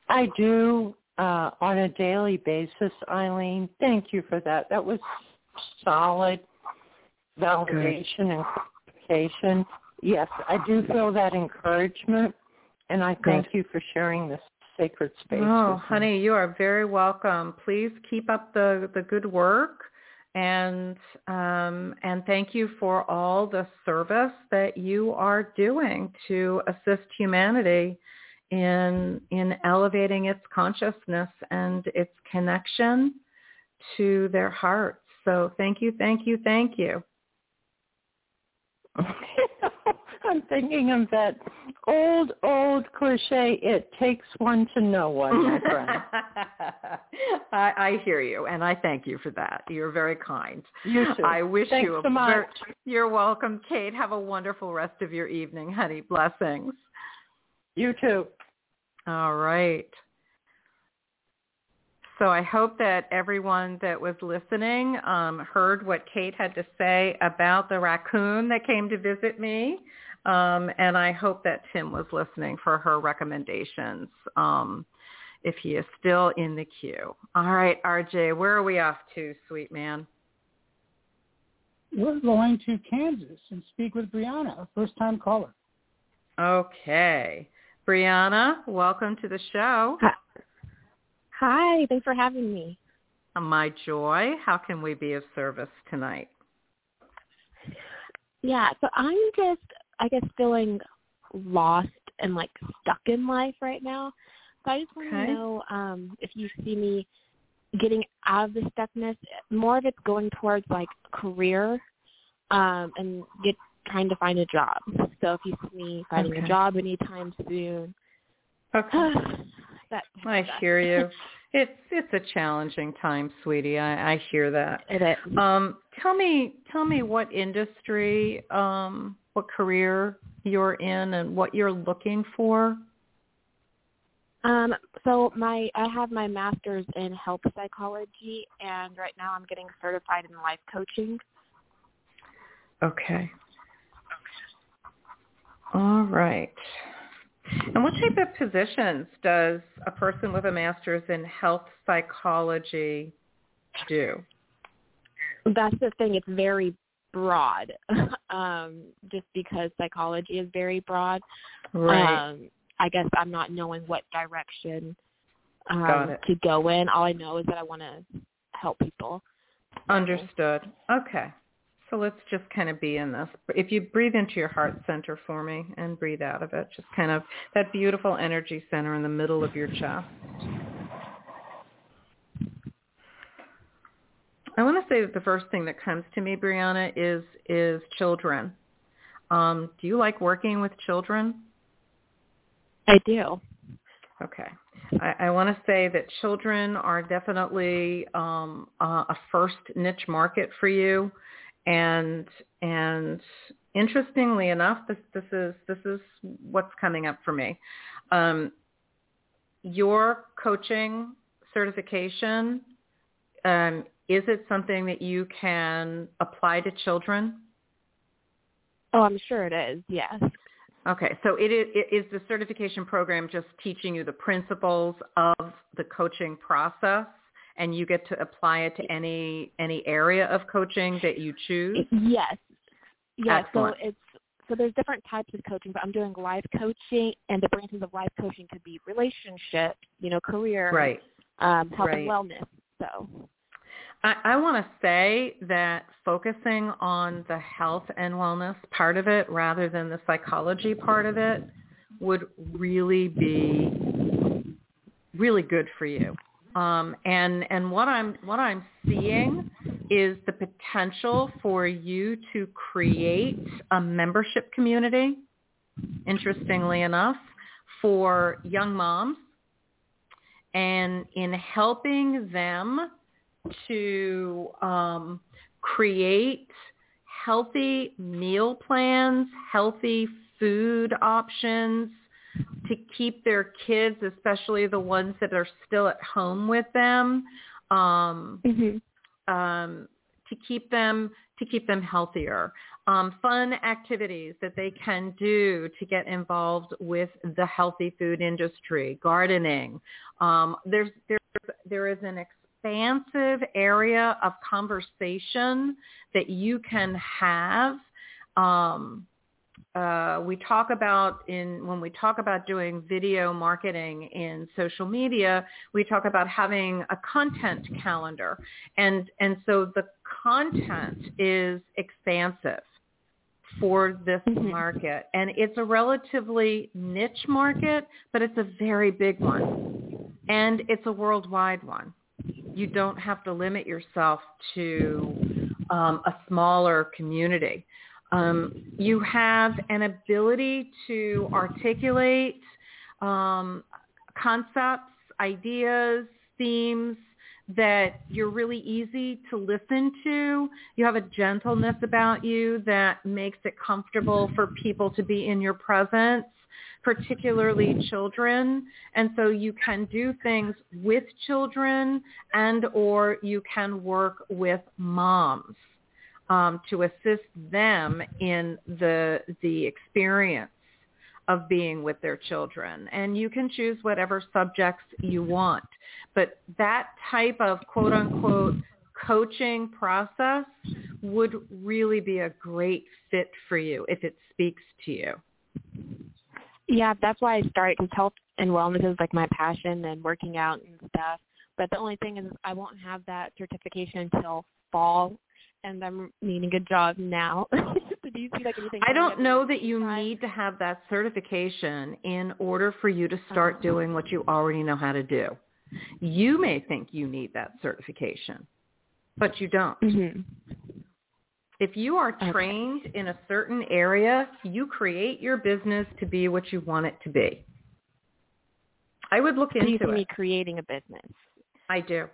I do uh, on a daily basis, Ilene. Thank you for that. That was solid validation and clarification. Yes, I do feel that encouragement. And I thank Good. you for sharing this sacred space. Oh, honey, you are very welcome. Please keep up the, the good work and um, and thank you for all the service that you are doing to assist humanity in in elevating its consciousness and its connection to their hearts. So thank you, thank you, thank you. I'm thinking of that old, old cliche, it takes one to know one, my friend. I, I hear you, and I thank you for that. You're very kind. You too. I wish Thanks you a so much. Very, you're welcome, Kate. Have a wonderful rest of your evening, honey. Blessings. You too. All right. So I hope that everyone that was listening um, heard what Kate had to say about the raccoon that came to visit me. Um, and I hope that Tim was listening for her recommendations um, if he is still in the queue. All right, RJ, where are we off to, sweet man? We're going to Kansas and speak with Brianna, a first-time caller. Okay. Brianna, welcome to the show. Hi. Hi, thanks for having me. My joy. How can we be of service tonight? Yeah, so I'm just, I guess, feeling lost and like stuck in life right now. So I just want okay. to know um, if you see me getting out of the stuckness. More of it's going towards like career um, and get trying to find a job. So if you see me finding okay. a job anytime soon, okay. that I hear you. It's it's a challenging time, sweetie. I, I hear that. It is. Um, tell me tell me what industry, um, what career you're in, and what you're looking for. Um, so my I have my master's in health psychology, and right now I'm getting certified in life coaching. Okay. All right. And what type of positions does a person with a master's in health psychology do? That's the thing. It's very broad, um, just because psychology is very broad. Right. Um, I guess I'm not knowing what direction um, to go in. All I know is that I want to help people. Understood. Okay. So let's just kind of be in this. If you breathe into your heart center for me and breathe out of it, just kind of that beautiful energy center in the middle of your chest. I want to say that the first thing that comes to me, Brianna, is is children. Um, do you like working with children? I do. Okay. I, I want to say that children are definitely um, uh, a first niche market for you and and interestingly enough, this this is this is what's coming up for me. Um, your coaching certification um, is it something that you can apply to children? Oh, I'm sure it is. Yes. Okay, so it is, it is the certification program just teaching you the principles of the coaching process and you get to apply it to any any area of coaching that you choose? Yes. Yes. Excellent. So it's so there's different types of coaching, but I'm doing life coaching, and the branches of life coaching could be relationship, you know, career, right, um, health right. and wellness. So. I, I want to say that focusing on the health and wellness part of it rather than the psychology part of it would really be really good for you. Um, and and what I'm what I'm seeing is the potential for you to create a membership community. Interestingly enough, for young moms, and in helping them to um, create healthy meal plans, healthy food options, to keep their kids, especially the ones that are still at home with them, um, mm-hmm. um, to keep them to keep them healthier. Um, fun activities that they can do to get involved with the healthy food industry, gardening. Um, there's there's there is an expansive area of conversation that you can have um, uh, we talk about in when we talk about doing video marketing in social media, we talk about having a content calendar, and and so the content is expansive for this mm-hmm. market, and it's a relatively niche market, but it's a very big one, and it's a worldwide one. You don't have to limit yourself to um, a smaller community. Um, you have an ability to articulate um, concepts, ideas, themes that you're really easy to listen to. You have a gentleness about you that makes it comfortable for people to be in your presence, particularly children. And so you can do things with children and or you can work with moms um, to assist them in the the experience of being with their children. And you can choose whatever subjects you want. But that type of quote unquote coaching process would really be a great fit for you if it speaks to you. Yeah, that's why I started because health and wellness is like my passion and working out and stuff. But the only thing is I won't have that certification until fall and I'm needing a job now. Do you see like anything? I don't know that you time? need to have that certification in order for you to start uh-huh. doing what you already know how to do. You may think you need that certification, but you don't. Mm-hmm. If you are trained okay. in a certain area, you create your business to be what you want it to be. I would look into you see it. me creating a business. I do.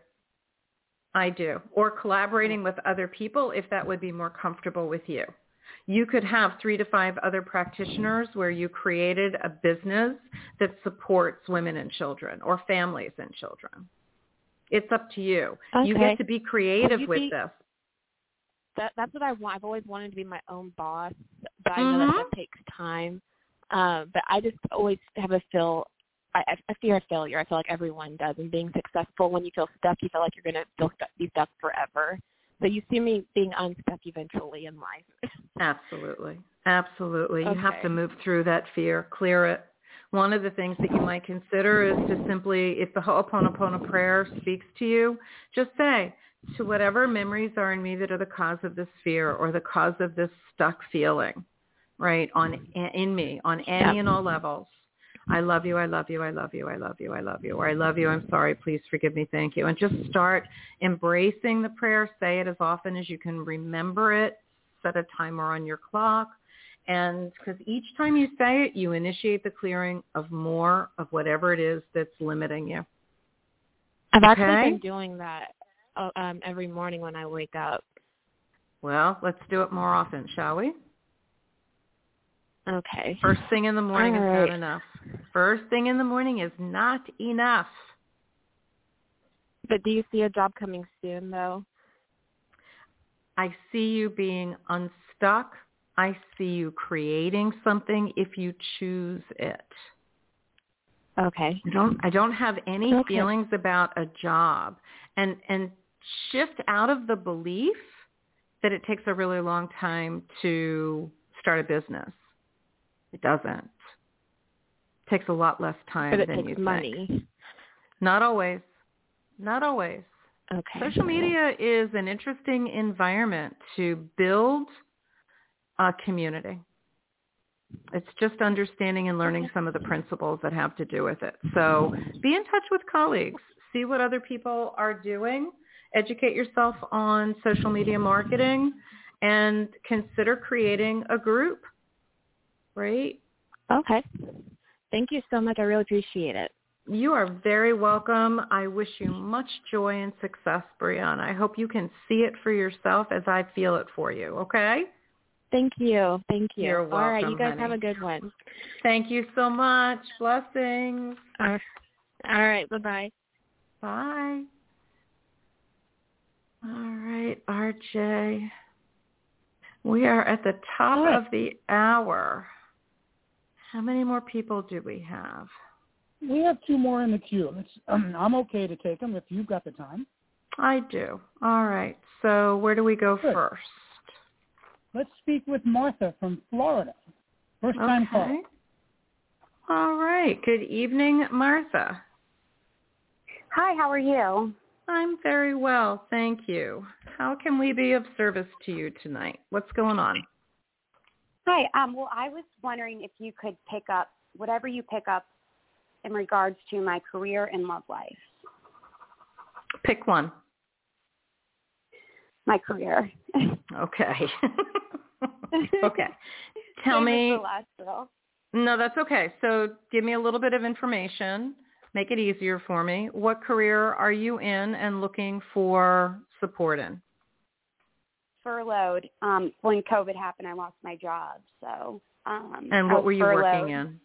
I do. Or collaborating with other people if that would be more comfortable with you. You could have three to five other practitioners where you created a business that supports women and children or families and children. It's up to you. Okay. You get to be creative with be, this. That, that's what I want. I've always wanted to be my own boss, but I mm-hmm. know that, that takes time. Um, but I just always have a feel I, I fear failure. I feel like everyone does. And being successful, when you feel stuck, you feel like you're going to feel stuck, be stuck forever. So you see me being unstuck eventually in life. Absolutely. Absolutely. Okay. You have to move through that fear, clear it. One of the things that you might consider is to simply, if the Ho'oponopono prayer speaks to you, just say, to whatever memories are in me that are the cause of this fear or the cause of this stuck feeling, right, on in me, on any and all levels, I love you, I love you, I love you, I love you, I love you, or I love you, I'm sorry, please forgive me, thank you. And just start embracing the prayer. Say it as often as you can remember it. Set a timer on your clock. And because each time you say it, you initiate the clearing of more of whatever it is that's limiting you. I've okay? actually been doing that uh, um, every morning when I wake up. Well, let's do it more often, shall we? Okay. First thing in the morning All is right. not enough. First thing in the morning is not enough. But do you see a job coming soon, though? I see you being unstuck. I see you creating something if you choose it. Okay. I don't I don't have any okay. feelings about a job. And and shift out of the belief that it takes a really long time to start a business. It doesn't. Takes a lot less time but it than takes you money. Not always. Not always. Okay. Social media is an interesting environment to build a community. It's just understanding and learning some of the principles that have to do with it. So be in touch with colleagues. See what other people are doing. Educate yourself on social media marketing and consider creating a group right? Okay. Thank you so much. I really appreciate it. You are very welcome. I wish you much joy and success, Brianna. I hope you can see it for yourself as I feel it for you, okay? Thank you. Thank you. You're welcome, All right, you guys honey. have a good one. Thank you so much. Blessings. All right, bye-bye. Bye. All right, RJ. We are at the top of the hour. How many more people do we have? We have two more in the queue. It's, um, I'm okay to take them if you've got the time. I do. All right. So where do we go Good. first? Let's speak with Martha from Florida. First time okay. call. All right. Good evening, Martha. Hi, how are you? I'm very well, thank you. How can we be of service to you tonight? What's going on? Hi. Um, well, I was wondering if you could pick up whatever you pick up in regards to my career and love life. Pick one. My career. Okay. okay. Tell me. the last girl. No, that's okay. So give me a little bit of information. Make it easier for me. What career are you in and looking for support in? Furloughed. Um, when COVID happened, I lost my job. So. Um, And what were you furloughed. working in?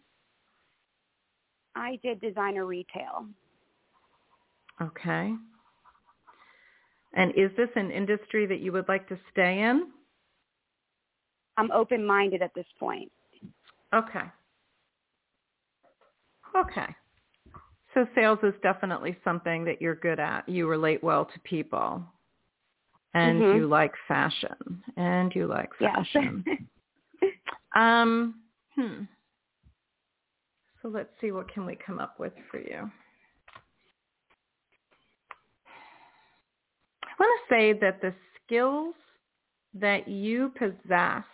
I did designer retail. Okay. And is this an industry that you would like to stay in? I'm open-minded at this point. Okay. Okay. So sales is definitely something that you're good at. You relate well to people. And Mhm. you like fashion. And you like fashion. Yes. um, hmm. So let's see what can we come up with for you. I want to say that the skills that you possess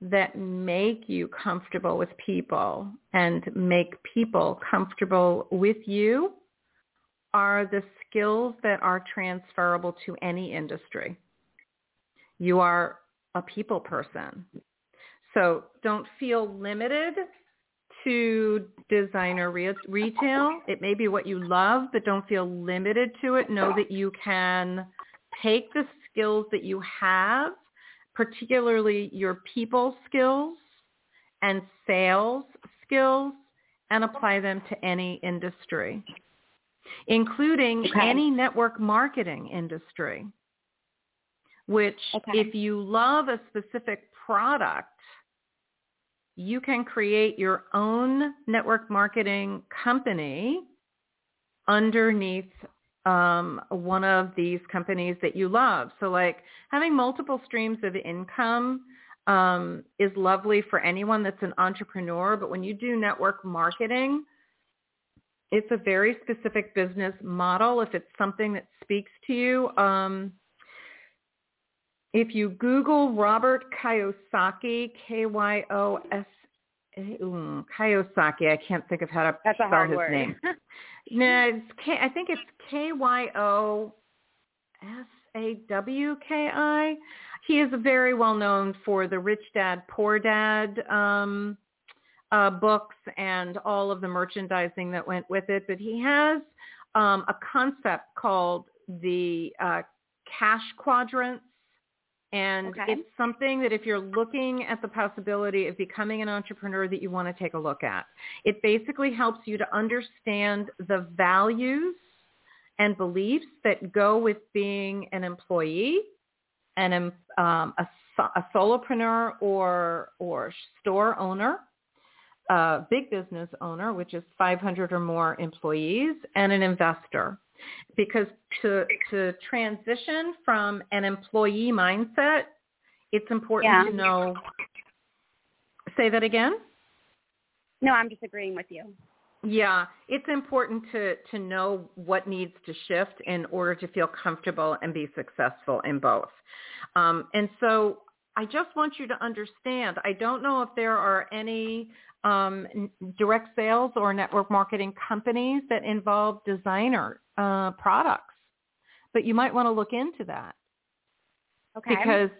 that make you comfortable with people and make people comfortable with you are the skills that are transferable to any industry. You are a people person. So don't feel limited to designer re- retail. It may be what you love, but don't feel limited to it. Know that you can take the skills that you have, particularly your people skills and sales skills, and apply them to any industry, including Okay. any network marketing industry, which Okay. if you love a specific product, you can create your own network marketing company underneath um, one of these companies that you love. So like having multiple streams of income um, is lovely for anyone that's an entrepreneur. But when you do network marketing, it's a very specific business model. If it's something that speaks to you, um, if you Google Robert Kiyosaki, K-Y-O-S, Kiyosaki, I can't think of how to That's a spell hard his word. name. No, it's K, I think it's K-Y-O-S-A-W-K-I. He is very well known for the Rich Dad, Poor Dad um, uh, books and all of the merchandising that went with it. But he has um, a concept called the uh, cash quadrants. And Okay. it's something that if you're looking at the possibility of becoming an entrepreneur that you want to take a look at. It basically helps you to understand the values and beliefs that go with being an employee and um, a, a solopreneur or, or store owner, a big business owner, which is 500 or more employees, and an investor because to to transition from an employee mindset, it's important Yeah. to know. Say that again. No, I'm just agreeing with you. Yeah, it's important to to know what needs to shift in order to feel comfortable and be successful in both. Um, and so I just want you to understand. I don't know if there are any um, direct sales or network marketing companies that involve designer uh, products, but you might want to look into that Okay. because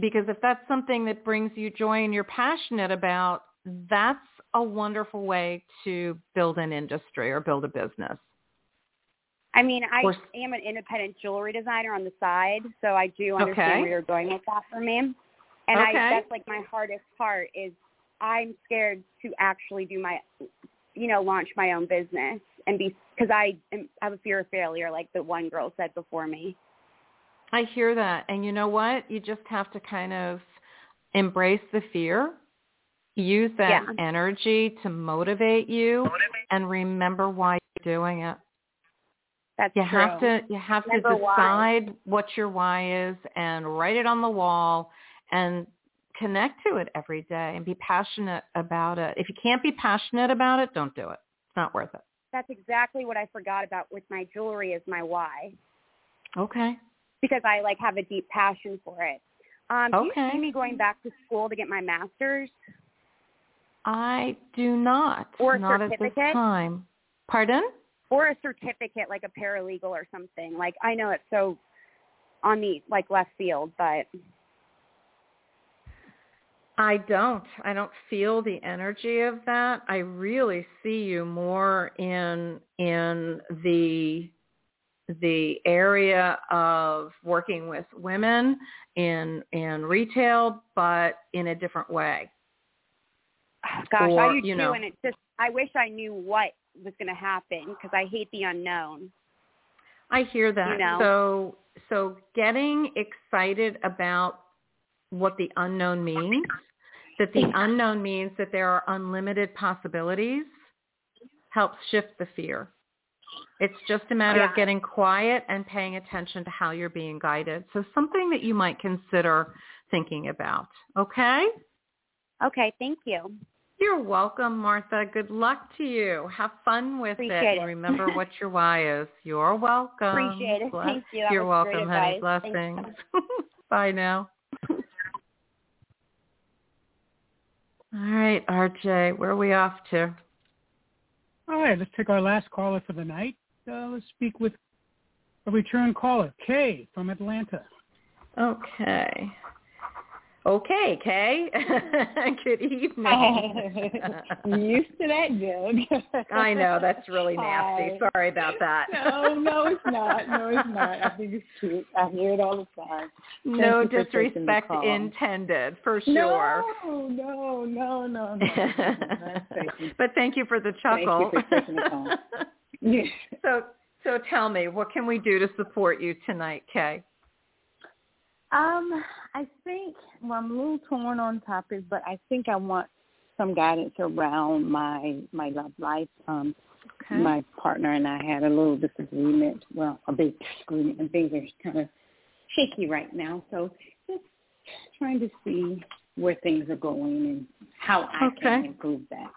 because if that's something that brings you joy and you're passionate about, that's a wonderful way to build an industry or build a business. I mean, I Or- am an independent jewelry designer on the side, so I do understand Okay. where you're going with that for me. And Okay. I that's like my hardest part is I'm scared to actually do my you know, launch my own business and be because I am, I have a fear of failure like the one girl said before me. I hear that. And you know what? You just have to kind of embrace the fear, use that Yeah. energy to motivate you and remember why you're doing it. That's You true. have to you have Remember to why. decide what your why is and write it on the wall and connect to it every day and be passionate about it. If you can't be passionate about it, don't do it. It's not worth it. That's exactly what I forgot about with my jewelry is my why. Okay. Because I like have a deep passion for it. Um, okay. Do you see me going back to school to get my master's? I do not. Or a not certificate? at this time. Pardon? Or a certificate like a paralegal or something. Like I know it's so on the like left field, but I don't. I don't feel the energy of that. I really see you more in in the the area of working with women in in retail, but in a different way. Gosh, or, I do you too, know, and it's just I wish I knew what was going to happen because I hate the unknown. I hear that. You know? So so getting excited about what the unknown means, that the unknown means that there are unlimited possibilities, helps shift the fear. It's just a matter Yeah. of getting quiet and paying attention to how you're being guided. So something that you might consider thinking about. Okay? Okay, thank you. You're welcome, Martha. Good luck to you. Have fun with Appreciate it. it. And remember what your why is. You're welcome. Appreciate it. Bless- Thank you. That You're welcome, honey. Blessings. Bye now. All right, RJ, where are we off to? All right, let's take our last caller for the night. Uh, let's speak with a return caller, Kay from Atlanta. Okay. Okay, Kay. Good evening. Used to that joke. I know that's really nasty. Hi. Sorry about that. No, no, it's not. No, it's not. I think it's cute. I hear it all the time. no Thank you for taking the disrespect intended, for sure. No, no, no, no, no. Thank you. but thank you for the Thank you chuckle. for the call. So, so tell me, what can we do to support you tonight, Kay? Um, I think well, I'm a little torn on topics, but I think I want some guidance around my my love life. Um, Okay. my partner and I had a little disagreement. Well, a big disagreement, and things are kind of shaky right now. So just trying to see where things are going and how I can Okay. improve that.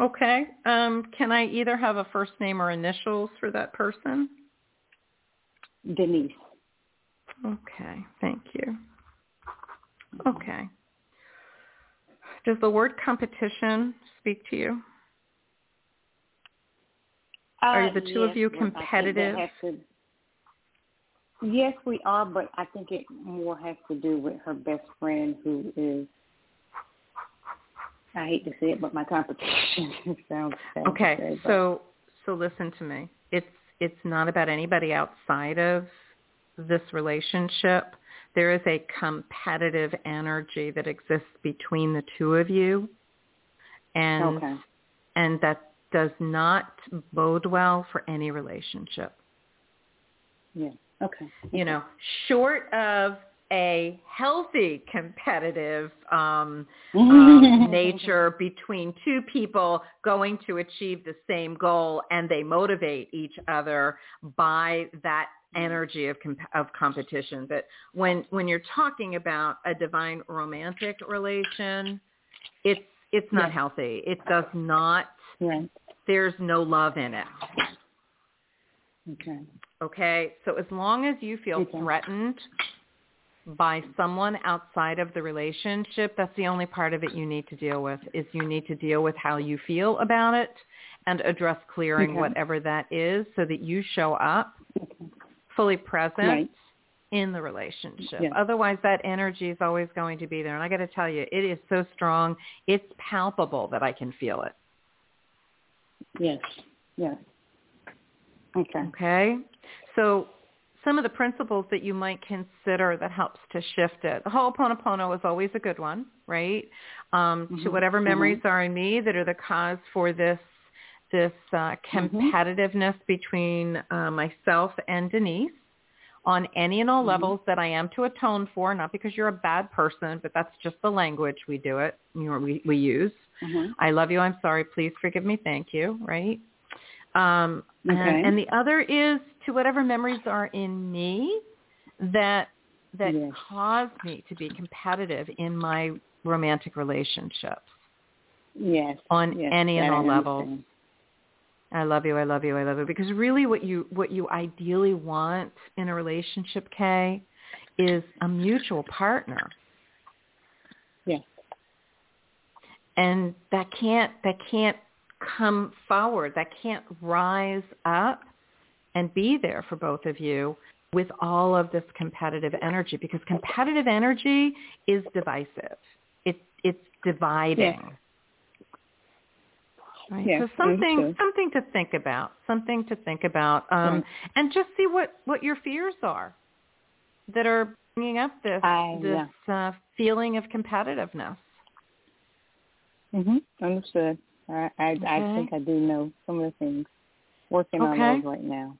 Okay. Um, can I either have a first name or initials for that person? Denise. Okay. Thank you. Okay. Does the word competition speak to you? Are Uh, the two of you well, I think that competitive? to- yes, we are, but I think it more has to do with her best friend who is. I hate to say it, but my competition sounds sad to Okay. say, So so listen to me. It's it's not about anybody outside of this relationship. There is a competitive energy that exists between the two of you. And okay. and that does not bode well for any relationship. Yeah. Okay. You know, short of a healthy competitive um, um, nature between two people going to achieve the same goal and they motivate each other by that energy of comp- of competition but when when you're talking about a divine romantic relation it's it's not Yes. healthy it does not Right. there's no love in it Okay. okay so as long as you feel Okay. threatened by someone outside of the relationship, that's the only part of it you need to deal with is you need to deal with how you feel about it and address clearing Okay. whatever that is so that you show up Okay. Fully present Right. in the relationship. Yeah. Otherwise that energy is always going to be there. And I got to tell you, it is so strong. It's palpable that I can feel it. Yes. Yes. Okay. Okay. So some of the principles that you might consider that helps to shift it. The Ho'oponopono is always a good one, right? Um, To Mhm. whatever memories are in me that are the cause for this this uh, competitiveness between uh, myself and Denise on any and all Mhm. levels that I am to atone for, not because you're a bad person, but that's just the language we do it, you know, we, we use. Mhm. I love you. I'm sorry. Please forgive me. Thank you. Right. Um, Okay. and, and the other is to whatever memories are in me that that Yes. cause me to be competitive in my romantic relationships Yes. on yes, any and all levels. I love you, I love you, I love you. Because really what you what you ideally want in a relationship, Kay, is a mutual partner. Yes. And that can't that can't come forward. That can't rise up and be there for both of you with all of this competitive energy because competitive energy is divisive. It it's dividing. Yes. Right. Yes, so something understood. something to think about. Something to think about. Um Right. and just see what what your fears are that are bringing up this I- this uh, feeling of competitiveness. Mhm. Understood. I I, I think I do know some of the things. Working on Okay. those right now.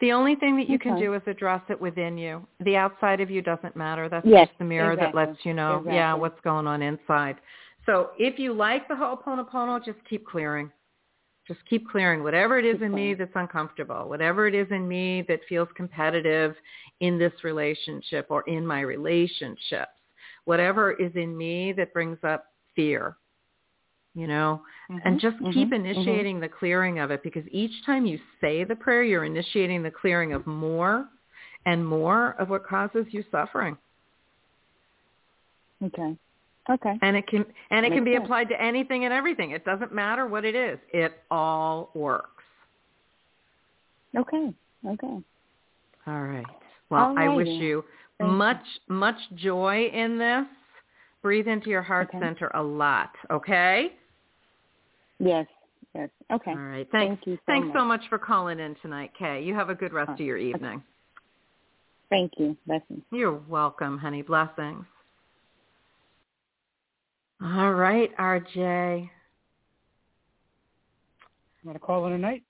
The only thing that you can do is address it within you. The outside of you doesn't matter. That's Yes, just the mirror that lets you know, yeah, what's going on inside. So if you like the Ho'oponopono, just keep clearing. Just keep clearing whatever it is in me that's uncomfortable, whatever it is in me that feels competitive in this relationship or in my relationships, whatever is in me that brings up fear, you know, and Mhm, just mhm, keep mhm. initiating the clearing of it because each time you say the prayer, you're initiating the clearing of more and more of what causes you suffering. Okay. Okay. And it can and it can be sense. applied to anything and everything. It doesn't matter what it is. It all works. Okay. Okay. All right. Well, I wish you Thank you. much much joy in this. Breathe into your heart Okay. center a lot, okay? Yes. Yes. Okay. All right. Thanks. Thank you so Thanks much. so much for calling in tonight, Kay. You have a good rest of your okay. evening. Thank you. Blessings. You're welcome, honey. Blessings. All right, RJ. Want to call it a night?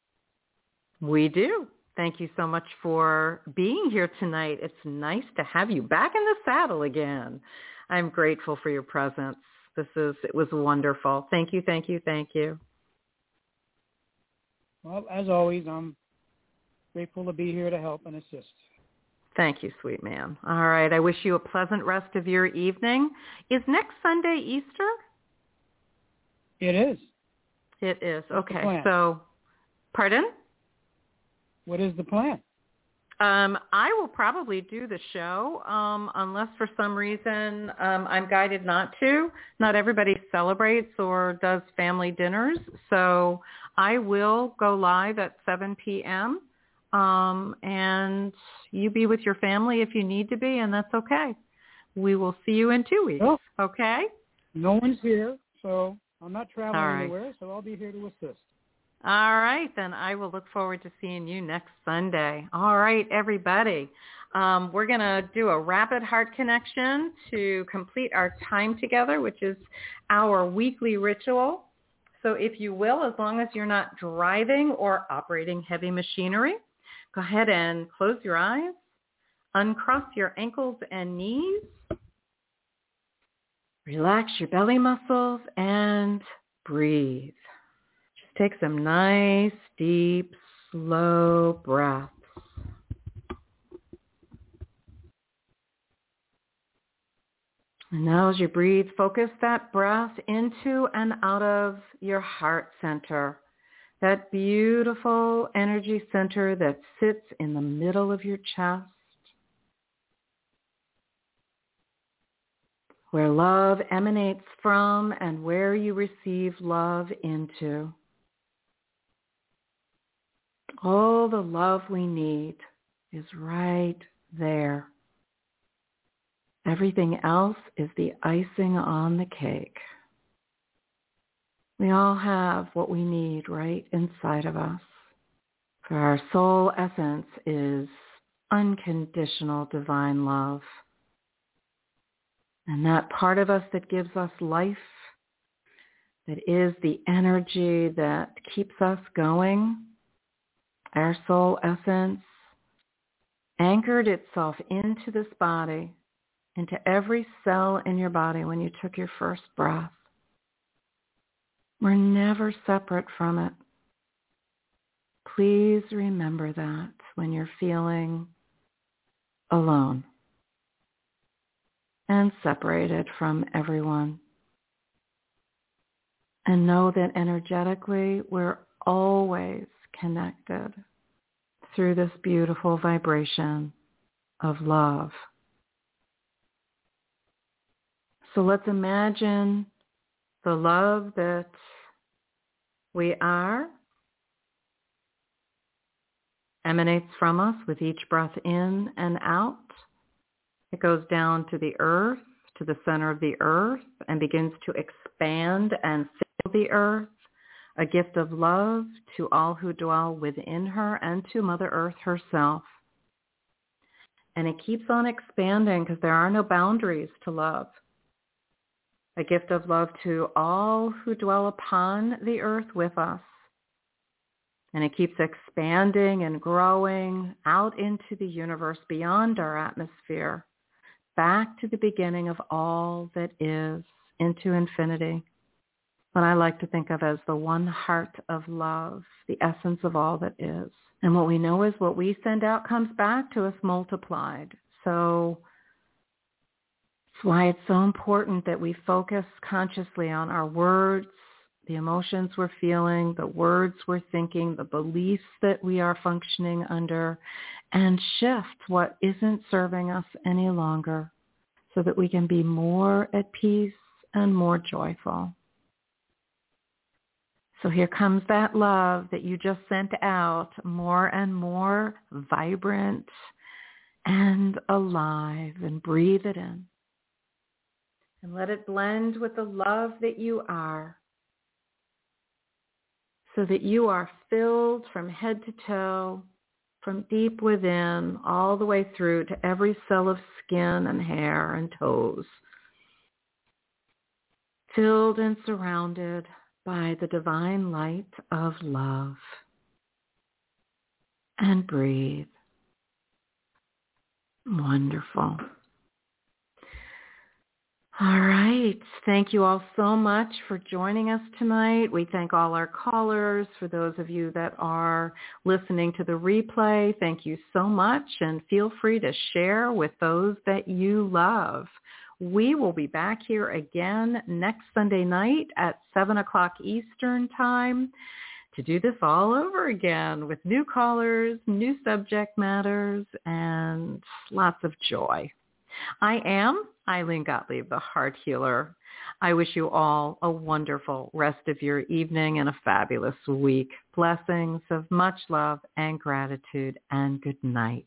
We do. Thank you so much for being here tonight. It's nice to have you back in the saddle again. I'm grateful for your presence. This is it was wonderful. Thank you, thank you, thank you. Well, as always, I'm grateful to be here to help and assist. Thank you, sweet man. All right. I wish you a pleasant rest of your evening. Is next Sunday Easter? It is. It is. Okay. So, pardon? What is the plan? Um, I will probably do the show um, unless for some reason um, I'm guided not to. Not everybody celebrates or does family dinners, so I will go live at 7 p.m. Um, and you be with your family if you need to be, and that's okay. We will see you in two weeks. Oh. Okay. No one's here, so I'm not traveling right. anywhere, so I'll be here to assist. All right, then I will look forward to seeing you next Sunday. All right, everybody. Um, we're going to do a rapid heart connection to complete our time together, which is our weekly ritual. So if you will, as long as you're not driving or operating heavy machinery, go ahead and close your eyes, uncross your ankles and knees, relax your belly muscles, and breathe. Just take some nice, deep, slow breaths. And now as you breathe, focus that breath into and out of your heart center. That beautiful energy center that sits in the middle of your chest. Where love emanates from and where you receive love into. All the love we need is right there. Everything else is the icing on the cake. We all have what we need right inside of us. For our soul essence is unconditional divine love. And that part of us that gives us life, that is the energy that keeps us going, our soul essence, anchored itself into this body, into every cell in your body when you took your first breath. We're never separate from it. Please remember that when you're feeling alone. and separated from everyone. And know that energetically we're always connected through this beautiful vibration of love. So let's imagine the love that we are emanates from us with each breath in and out. It goes down to the earth, to the center of the earth, and begins to expand and fill the earth, a gift of love to all who dwell within her and to Mother Earth herself. And it keeps on expanding because there are no boundaries to love. A gift of love to all who dwell upon the earth with us and it keeps expanding and growing out into the universe beyond our atmosphere, back to the beginning of all that is, into infinity. What I like to think of as the one heart of love, the essence of all that is. And what we know is what we send out comes back to us multiplied. So why it's so important that we focus consciously on our words, the emotions we're feeling, the words we're thinking, the beliefs that we are functioning under, and shift what isn't serving us any longer so that we can be more at peace and more joyful. So here comes that love that you just sent out, more and more vibrant and alive, and breathe it in. And let it blend with the love that you are so that you are filled from head to toe, from deep within, all the way through to every cell of skin and hair and toes, filled and surrounded by the divine light of love. And breathe. Wonderful. All right. Thank you all so much for joining us tonight. We thank all our callers. For those of you that are listening to the replay, thank you so much and feel free to share with those that you love. We will be back here again next Sunday night at 7 o'clock Eastern Time to do this all over again with new callers, new subject matters, and lots of joy. I am Ilene Gottlieb, the Heart Healer. I wish you all a wonderful rest of your evening and a fabulous week. Blessings of much love and gratitude and good night.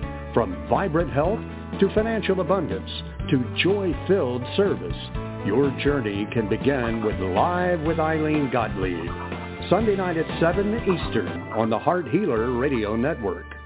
From vibrant health to financial abundance to joy-filled service, your journey can begin with Live with Ilene Gottlieb, Sunday night at 7 Eastern on the Heart Healer Radio Network.